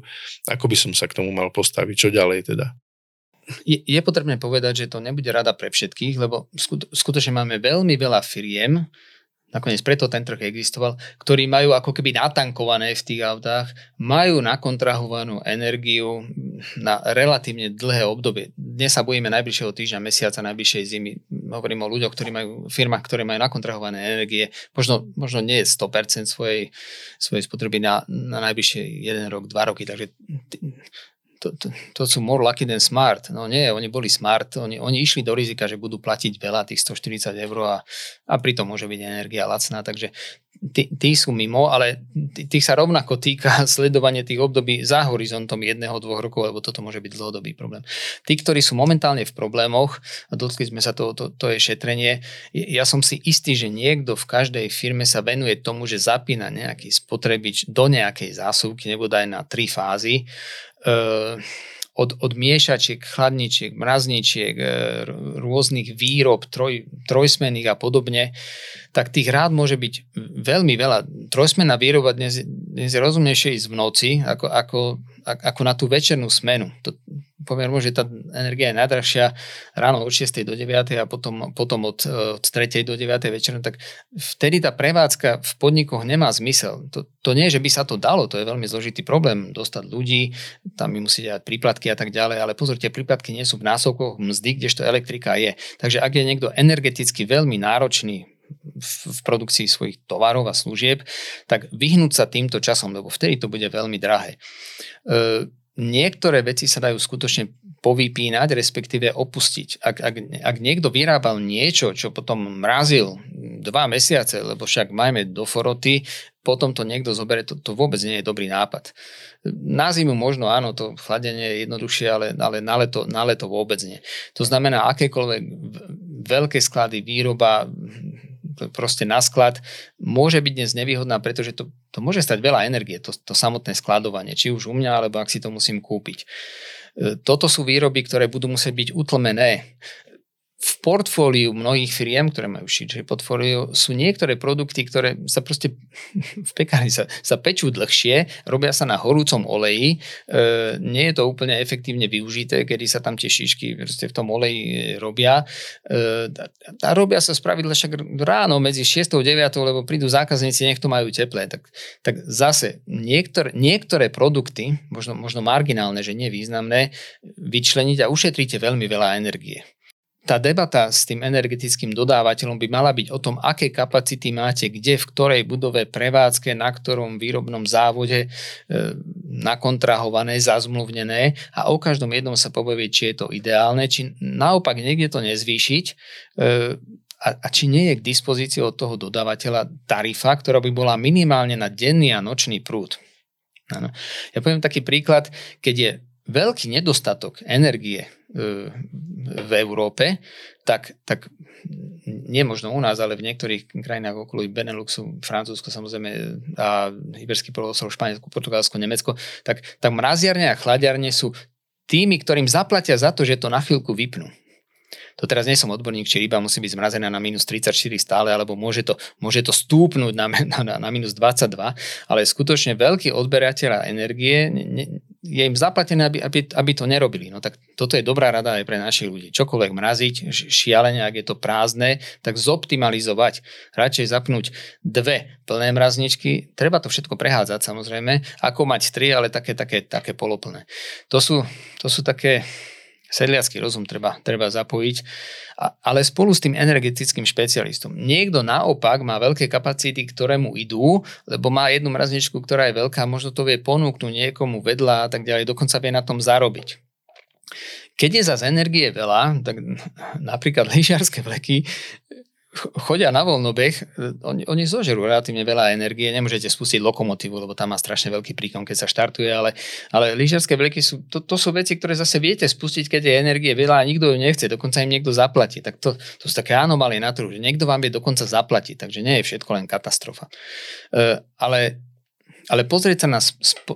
Ako by som sa k tomu mal postaviť? Čo ďalej teda? Je, je potrebné povedať, že to nebude rada pre všetkých, lebo skutočne máme veľmi veľa firiem, nakoniec preto ten trh existoval, ktorí majú ako keby natankované v tých autách, majú nakontrahovanú energiu na relatívne dlhé obdobie. Dnes sa bojíme najbližšieho týždňa, mesiaca, najbližšej zimy. Hovorím o ľuďoch, ktorí majú, firmách, ktoré majú nakontrahované energie. Možno, možno nie 100% svojej, svojej spotreby na, na najbližšie 1 rok, 2 roky. Takže to, to, to sú more lucky than smart. No nie, oni boli smart, oni, oni išli do rizika, že budú platiť veľa, tých 140 eur a, a pritom môže byť energia lacná, takže tí, tí sú mimo, ale tých sa rovnako týka sledovanie tých období za horizontom jedného, dvoch rokov, lebo toto môže byť dlhodobý problém. Tí, ktorí sú momentálne v problémoch, a dotkli sme sa toho, to, to je šetrenie, ja som si istý, že niekto v každej firme sa venuje tomu, že zapína nejaký spotrebič do nejakej zásuvky, nebo aj na tri fázy Eh, od, od miešačiek, chladničiek, mrazničiek, eh, rôznych výrob, troj, trojsmenných a podobne, tak tých rád môže byť veľmi veľa. Trojsmenná výroba dnes, dnes je rozumnejšie ísť v noci, ako, ako, ako na tú večernú smenu. To, poviem, že tá energia je najdrahšia ráno od 6. do 9. a potom, potom od, od 3. do 9. večera, tak vtedy tá prevádzka v podnikoch nemá zmysel. To, to nie, že by sa to dalo, to je veľmi zložitý problém, dostať ľudí, tam mi musí dať príplatky a tak ďalej, ale pozorte, príplatky nie sú v násobkoch mzdy, kdežto elektrika je. Takže ak je niekto energeticky veľmi náročný, v produkcii svojich tovarov a služieb, tak vyhnúť sa týmto časom, lebo vtedy to bude veľmi drahé. E, niektoré veci sa dajú skutočne povypínať, respektíve opustiť. Ak, ak, ak niekto vyrábal niečo, čo potom mrazil dva mesiace, lebo však majme do foroty, potom to niekto zoberie, to, to vôbec nie je dobrý nápad. Na zimu možno áno, to chladenie je jednoduchšie, ale, ale na, leto, na leto vôbec nie. To znamená, akékoľvek veľké sklady, výroba, proste na sklad môže byť dnes nevýhodná, pretože to, to môže stať veľa energie, to, to samotné skladovanie, či už u mňa, alebo ak si to musím kúpiť. E, toto sú výroby, ktoré budú musieť byť utlmené v portfóliu mnohých firiem, ktoré majú širšie portfólio, sú niektoré produkty, ktoré sa proste v pekárni sa, sa pečú dlhšie, robia sa na horúcom oleji, e, nie je to úplne efektívne využité, kedy sa tam tie šišky v tom oleji robia. E, a robia sa spravidla však ráno medzi 6 a 9, lebo prídu zákazníci, nech to majú teplé. Tak, tak zase niektoré, niektoré produkty, možno, možno marginálne, že nevýznamné, vyčleniť a ušetríte veľmi veľa energie tá debata s tým energetickým dodávateľom by mala byť o tom, aké kapacity máte, kde, v ktorej budove prevádzke, na ktorom výrobnom závode e, nakontrahované, zazmluvnené a o každom jednom sa povie, či je to ideálne, či naopak niekde to nezvýšiť e, a, a či nie je k dispozícii od toho dodávateľa tarifa, ktorá by bola minimálne na denný a nočný prúd. Ano. Ja poviem taký príklad, keď je veľký nedostatok energie v Európe, tak, tak nie možno u nás, ale v niektorých krajinách okolo Beneluxu, Francúzsko samozrejme a Iberský polostrov, Španielsko, Portugalsko, Nemecko, tak, tak mraziarne a chladiarne sú tými, ktorým zaplatia za to, že to na chvíľku vypnú. To teraz nie som odborník, či ryba musí byť zmrazená na minus 34 stále, alebo môže to, môže to stúpnúť na, na, na minus 22, ale skutočne veľký odberateľ energie ne, je im zaplatené, aby, aby, aby to nerobili. No tak toto je dobrá rada aj pre našich ľudí. Čokoľvek mraziť, šialene, ak je to prázdne, tak zoptimalizovať. Radšej zapnúť dve plné mrazničky. Treba to všetko prehádzať samozrejme, ako mať tri, ale také, také, také poloplné. To sú, to sú také sedliacký rozum treba, treba zapojiť, a, ale spolu s tým energetickým špecialistom. Niekto naopak má veľké kapacity, ktoré mu idú, lebo má jednu mrazničku, ktorá je veľká, možno to vie ponúknuť niekomu vedľa a tak ďalej, dokonca vie na tom zarobiť. Keď je zase energie veľa, tak napríklad lyžiarske vleky chodia na voľnobeh, oni, oni zožerú relatívne veľa energie, nemôžete spustiť lokomotívu, lebo tam má strašne veľký príkon, keď sa štartuje, ale, ale lyžiarske vleky sú, to, to sú veci, ktoré zase viete spustiť, keď je energie veľa a nikto ju nechce, dokonca im niekto zaplatí. Tak to, to sú také anomálie na trhu, že niekto vám vie dokonca zaplatiť, takže nie je všetko len katastrofa. Uh, ale ale pozrieť sa na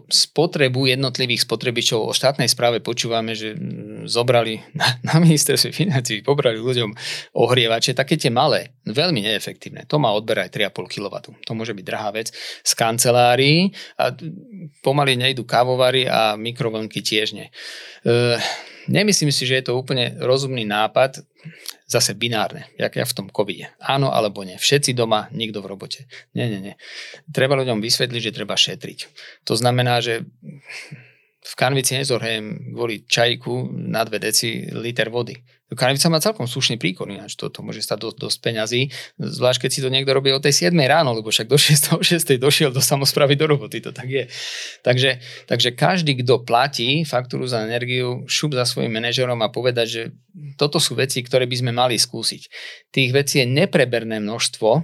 spotrebu jednotlivých spotrebičov o štátnej správe počúvame, že mm, zobrali na, na ministerstve financí, pobrali ľuďom ohrievače, také tie malé, veľmi neefektívne. To má odber aj 3,5 kW. To môže byť drahá vec. Z kancelárií a pomaly nejdu kávovary a mikrovlnky tiež nie. E, nemyslím si, že je to úplne rozumný nápad zase binárne, jak ja v tom covide. Áno alebo nie. Všetci doma, nikto v robote. Nie, nie, nie. Treba ľuďom vysvetliť, že treba šetriť. To znamená, že v kanvici nezorhejem kvôli čajku na dve deci liter vody. Kanvica má celkom slušný príkon, ináč to, to môže stať dosť, dosť peňazí, zvlášť keď si to niekto robí o tej 7 ráno, lebo však do 6. o 6. došiel do samozpravy do roboty, to tak je. Takže, takže každý, kto platí faktúru za energiu, šup za svojim manažerom a povedať, že toto sú veci, ktoré by sme mali skúsiť. Tých vecí je nepreberné množstvo, e,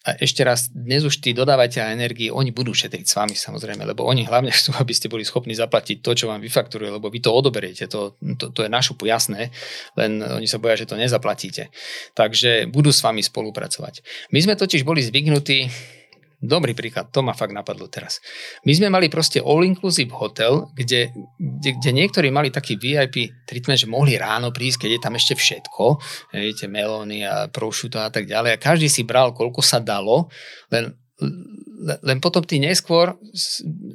a ešte raz, dnes už tí dodávateľa energii, oni budú šetriť s vami samozrejme, lebo oni hlavne chcú, aby ste boli schopní zaplatiť to, čo vám vyfakturuje, lebo vy to odoberiete, to, to, to je našu jasné, len oni sa boja, že to nezaplatíte. Takže budú s vami spolupracovať. My sme totiž boli zvyknutí Dobrý príklad, to ma fakt napadlo teraz. My sme mali proste all-inclusive hotel, kde, kde, kde niektorí mali taký VIP treatment, že mohli ráno prísť, keď je tam ešte všetko, viete, melóny a prosciutto a tak ďalej. A každý si bral, koľko sa dalo, len len potom tí neskôr,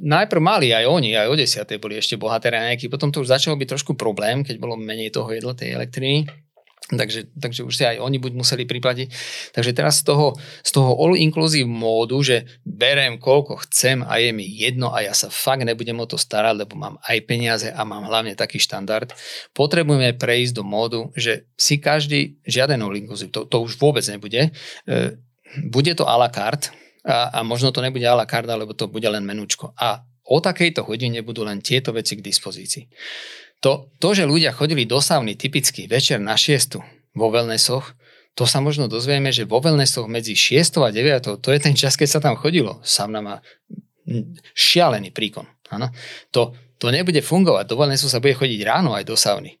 najprv mali aj oni, aj o desiatej boli ešte bohaté raňajky, potom to už začalo byť trošku problém, keď bolo menej toho jedla, tej elektriny. Takže, takže už si aj oni buď museli priplatiť. Takže teraz z toho, z toho all-inclusive módu, že berem koľko chcem a je mi jedno a ja sa fakt nebudem o to starať, lebo mám aj peniaze a mám hlavne taký štandard, potrebujeme prejsť do módu, že si každý, žiaden all-inclusive, to, to už vôbec nebude, e, bude to a la carte a, a možno to nebude a la carte, lebo to bude len menúčko. A o takejto hodine budú len tieto veci k dispozícii. To, to, že ľudia chodili do sauny typicky večer na 6 vo wellnessoch, to sa možno dozvieme, že vo wellnessoch medzi 6 a 9, to je ten čas, keď sa tam chodilo. Sauna má šialený príkon. Ano? To, to nebude fungovať. Do wellnessu sa bude chodiť ráno aj do sauny.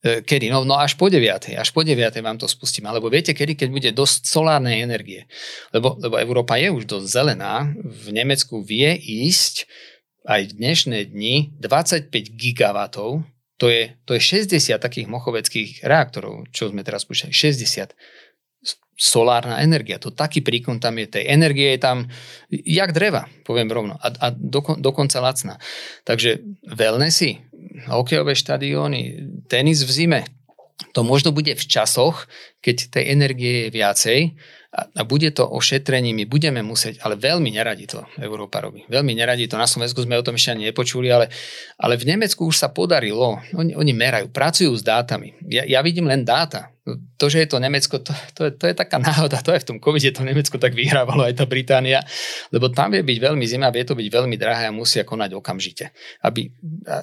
E, kedy? No, no až po 9. Až po 9. vám to spustím. Alebo viete, kedy? Keď bude dosť solárnej energie. Lebo, lebo Európa je už dosť zelená. V Nemecku vie ísť aj v dnešné dni 25 gigawatov to je, to je 60 takých mochoveckých reaktorov, čo sme teraz púšťali. 60 solárna energia. To taký príkon tam je. Tej energie je tam jak dreva, poviem rovno. A, a dokon, dokonca lacná. Takže wellnessy, hokejové štadióny, tenis v zime, to možno bude v časoch, keď tej energie je viacej a, bude to o my budeme musieť, ale veľmi neradi to Európa robí. Veľmi neradi to. Na Slovensku sme o tom ešte ani nepočuli, ale, ale v Nemecku už sa podarilo. Oni, oni merajú, pracujú s dátami. Ja, ja vidím len dáta. To, že je to Nemecko, to, to, je, to je taká náhoda. To aj v tom covide to Nemecko tak vyhrávalo, aj tá Británia. Lebo tam vie byť veľmi zima, vie to byť veľmi drahé a musia konať okamžite, aby,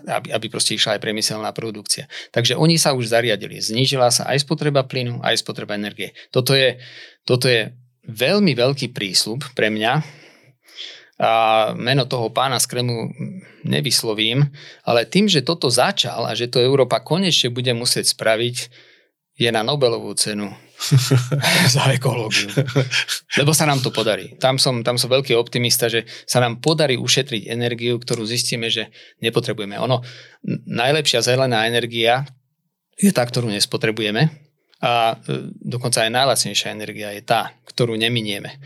aby, aby proste išla aj priemyselná produkcia. Takže oni sa už zariadili. Znížila sa aj spotreba plynu, aj spotreba energie. Toto je, toto je veľmi veľký prísľub pre mňa, a meno toho pána z Kremu nevyslovím, ale tým, že toto začal a že to Európa konečne bude musieť spraviť, je na Nobelovú cenu za ekológiu. Lebo sa nám to podarí. Tam som, tam som veľký optimista, že sa nám podarí ušetriť energiu, ktorú zistíme, že nepotrebujeme. Ono, najlepšia zelená energia je tá, ktorú nespotrebujeme a e, dokonca aj najlacnejšia energia je tá, ktorú neminieme.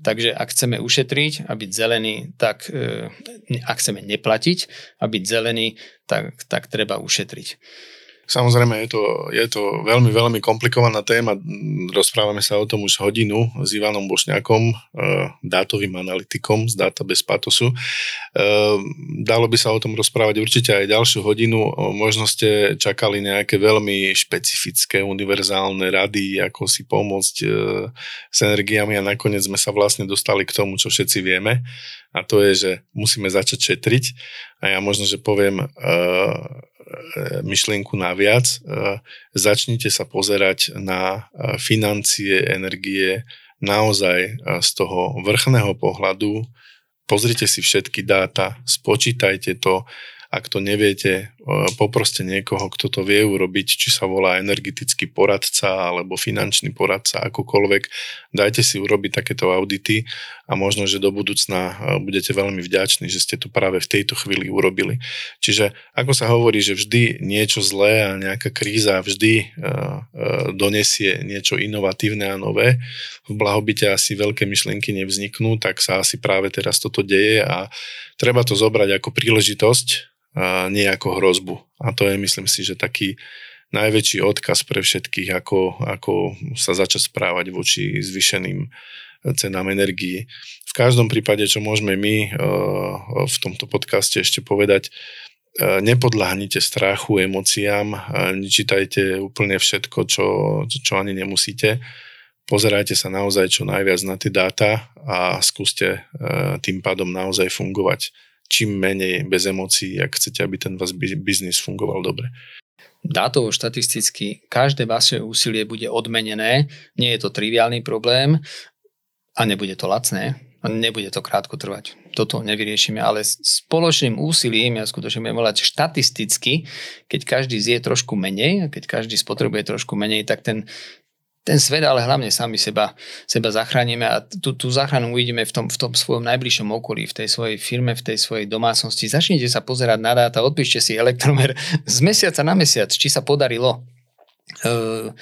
Takže ak chceme ušetriť a byť zelený, tak e, ak chceme neplatiť a byť zelený, tak, tak treba ušetriť. Samozrejme, je to, je to veľmi, veľmi komplikovaná téma. Rozprávame sa o tom už hodinu s Ivanom Bošňakom, e, dátovým analytikom z Database Patosu. E, dalo by sa o tom rozprávať určite aj ďalšiu hodinu. Možno ste čakali nejaké veľmi špecifické, univerzálne rady, ako si pomôcť e, s energiami a nakoniec sme sa vlastne dostali k tomu, čo všetci vieme. A to je, že musíme začať šetriť. A ja možno, že poviem myšlienku naviac. E, začnite sa pozerať na e, financie, energie naozaj z toho vrchného pohľadu. Pozrite si všetky dáta, spočítajte to, ak to neviete, poproste niekoho, kto to vie urobiť, či sa volá energetický poradca alebo finančný poradca, akokoľvek. Dajte si urobiť takéto audity a možno, že do budúcna budete veľmi vďační, že ste to práve v tejto chvíli urobili. Čiže ako sa hovorí, že vždy niečo zlé a nejaká kríza vždy donesie niečo inovatívne a nové. V blahobite asi veľké myšlienky nevzniknú, tak sa asi práve teraz toto deje a treba to zobrať ako príležitosť nie ako hrozbu. A to je, myslím si, že taký najväčší odkaz pre všetkých, ako, ako sa začať správať voči zvyšeným cenám energii. V každom prípade, čo môžeme my eh, v tomto podcaste ešte povedať, eh, nepodláhnite strachu, emóciám, nečítajte úplne všetko, čo, čo ani nemusíte. Pozerajte sa naozaj čo najviac na tie dáta a skúste tým pádom naozaj fungovať čím menej bez emócií, ak chcete, aby ten vás biznis fungoval dobre. Dátovo štatisticky každé vaše úsilie bude odmenené, nie je to triviálny problém a nebude to lacné, nebude to krátko trvať. Toto nevyriešime, ale spoločným úsilím, ja skutočne budem volať štatisticky, keď každý zje trošku menej, a keď každý spotrebuje trošku menej, tak ten ten svet, ale hlavne sami seba, seba zachránime a tú, tú záchranu uvidíme v tom, v tom svojom najbližšom okolí, v tej svojej firme, v tej svojej domácnosti. Začnite sa pozerať na dáta, odpíšte si elektromer z mesiaca na mesiac, či sa podarilo. Uh,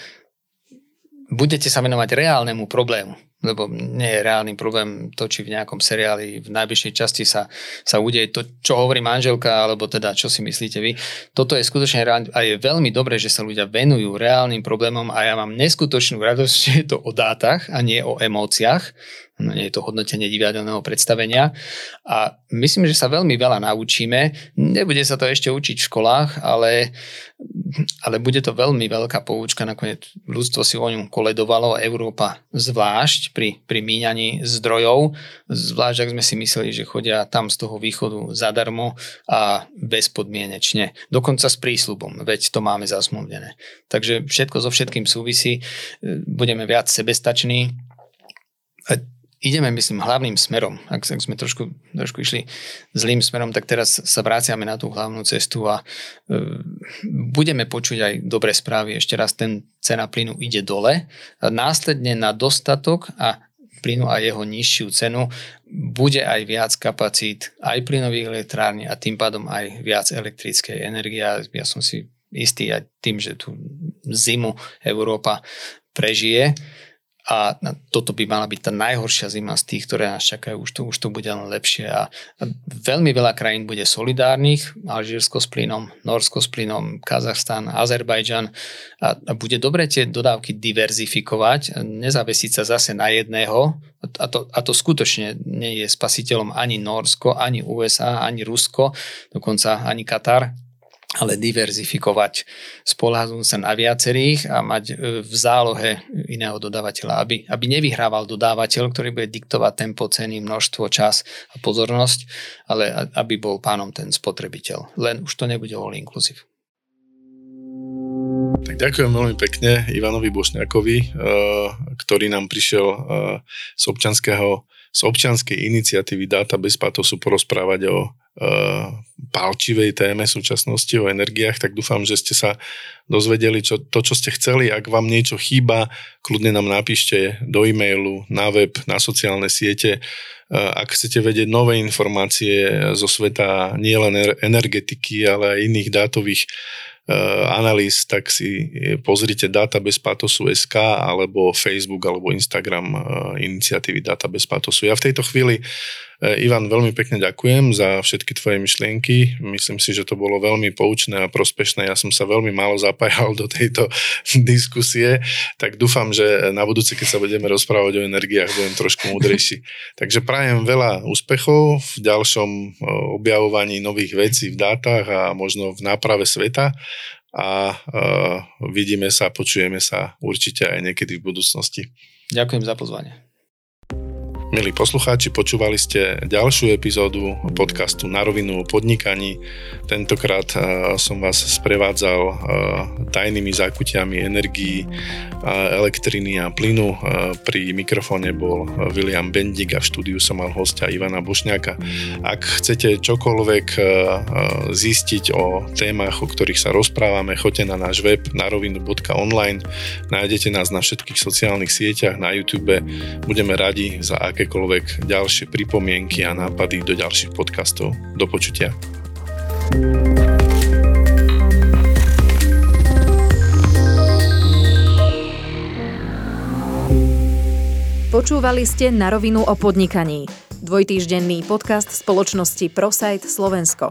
budete sa venovať reálnemu problému lebo nie je reálny problém to, či v nejakom seriáli v najbližšej časti sa, sa udeje to, čo hovorí manželka, alebo teda čo si myslíte vy. Toto je skutočne reálne a je veľmi dobré, že sa ľudia venujú reálnym problémom a ja mám neskutočnú radosť, že je to o dátach a nie o emóciách. No, nie je to hodnotenie divadelného predstavenia. A myslím, že sa veľmi veľa naučíme. Nebude sa to ešte učiť v školách, ale ale bude to veľmi veľká poučka. Nakoniec ľudstvo si o ňom koledovalo, Európa zvlášť pri, pri míňaní zdrojov, zvlášť ak sme si mysleli, že chodia tam z toho východu zadarmo a bezpodmienečne. Dokonca s prísľubom, veď to máme zasmluvnené. Takže všetko so všetkým súvisí, budeme viac sebestační ideme, myslím, hlavným smerom. Ak, ak sme trošku, trošku išli zlým smerom, tak teraz sa vráciame na tú hlavnú cestu a e, budeme počuť aj dobré správy. Ešte raz, ten cena plynu ide dole. A následne na dostatok a plynu a jeho nižšiu cenu bude aj viac kapacít aj plynových elektrární a tým pádom aj viac elektrickej energie. Ja som si istý aj tým, že tú zimu Európa prežije a toto by mala byť tá najhoršia zima z tých, ktoré nás čakajú, už to, už to bude len lepšie. A, veľmi veľa krajín bude solidárnych, Alžírsko s plynom, Norsko s plynom, Kazachstan, Azerbajdžan. A, a bude dobre tie dodávky diverzifikovať, nezavesiť sa zase na jedného. A to, a to skutočne nie je spasiteľom ani Norsko, ani USA, ani Rusko, dokonca ani Katar, ale diverzifikovať, spolahnúť sa na viacerých a mať e, v zálohe iného dodávateľa, aby, aby nevyhrával dodávateľ, ktorý bude diktovať tempo, ceny, množstvo, čas a pozornosť, ale aby bol pánom ten spotrebiteľ. Len už to nebude all inclusive. Tak ďakujem veľmi pekne Ivanovi Bošňakovi, e, ktorý nám prišiel e, z občanského z občianskej iniciatívy Data bez patosu porozprávať o uh, palčivej téme súčasnosti, o energiách, tak dúfam, že ste sa dozvedeli čo, to, čo ste chceli. Ak vám niečo chýba, kľudne nám napíšte do e-mailu, na web, na sociálne siete. Uh, ak chcete vedieť nové informácie zo sveta nielen energetiky, ale aj iných dátových analýz, tak si pozrite Data bez patosu SK alebo Facebook alebo Instagram eh, iniciatívy Data bez patosu. Ja v tejto chvíli Ivan, veľmi pekne ďakujem za všetky tvoje myšlienky. Myslím si, že to bolo veľmi poučné a prospešné. Ja som sa veľmi málo zapájal do tejto diskusie, tak dúfam, že na budúci, keď sa budeme rozprávať o energiách, budem trošku múdrejší. Takže prajem veľa úspechov v ďalšom objavovaní nových vecí v dátach a možno v náprave sveta a uh, vidíme sa, počujeme sa určite aj niekedy v budúcnosti. Ďakujem za pozvanie. Milí poslucháči, počúvali ste ďalšiu epizódu podcastu Na rovinu o podnikaní. Tentokrát som vás sprevádzal tajnými zákutiami energií, elektriny a plynu. Pri mikrofóne bol William Bendik a v štúdiu som mal hostia Ivana Bošňáka. Ak chcete čokoľvek zistiť o témach, o ktorých sa rozprávame, choďte na náš web narovinu.online. Nájdete nás na všetkých sociálnych sieťach, na YouTube. Budeme radi za ak akékoľvek ďalšie pripomienky a nápady do ďalších podcastov. Do počutia. Počúvali ste na rovinu o podnikaní. Dvojtýždenný podcast spoločnosti ProSite Slovensko.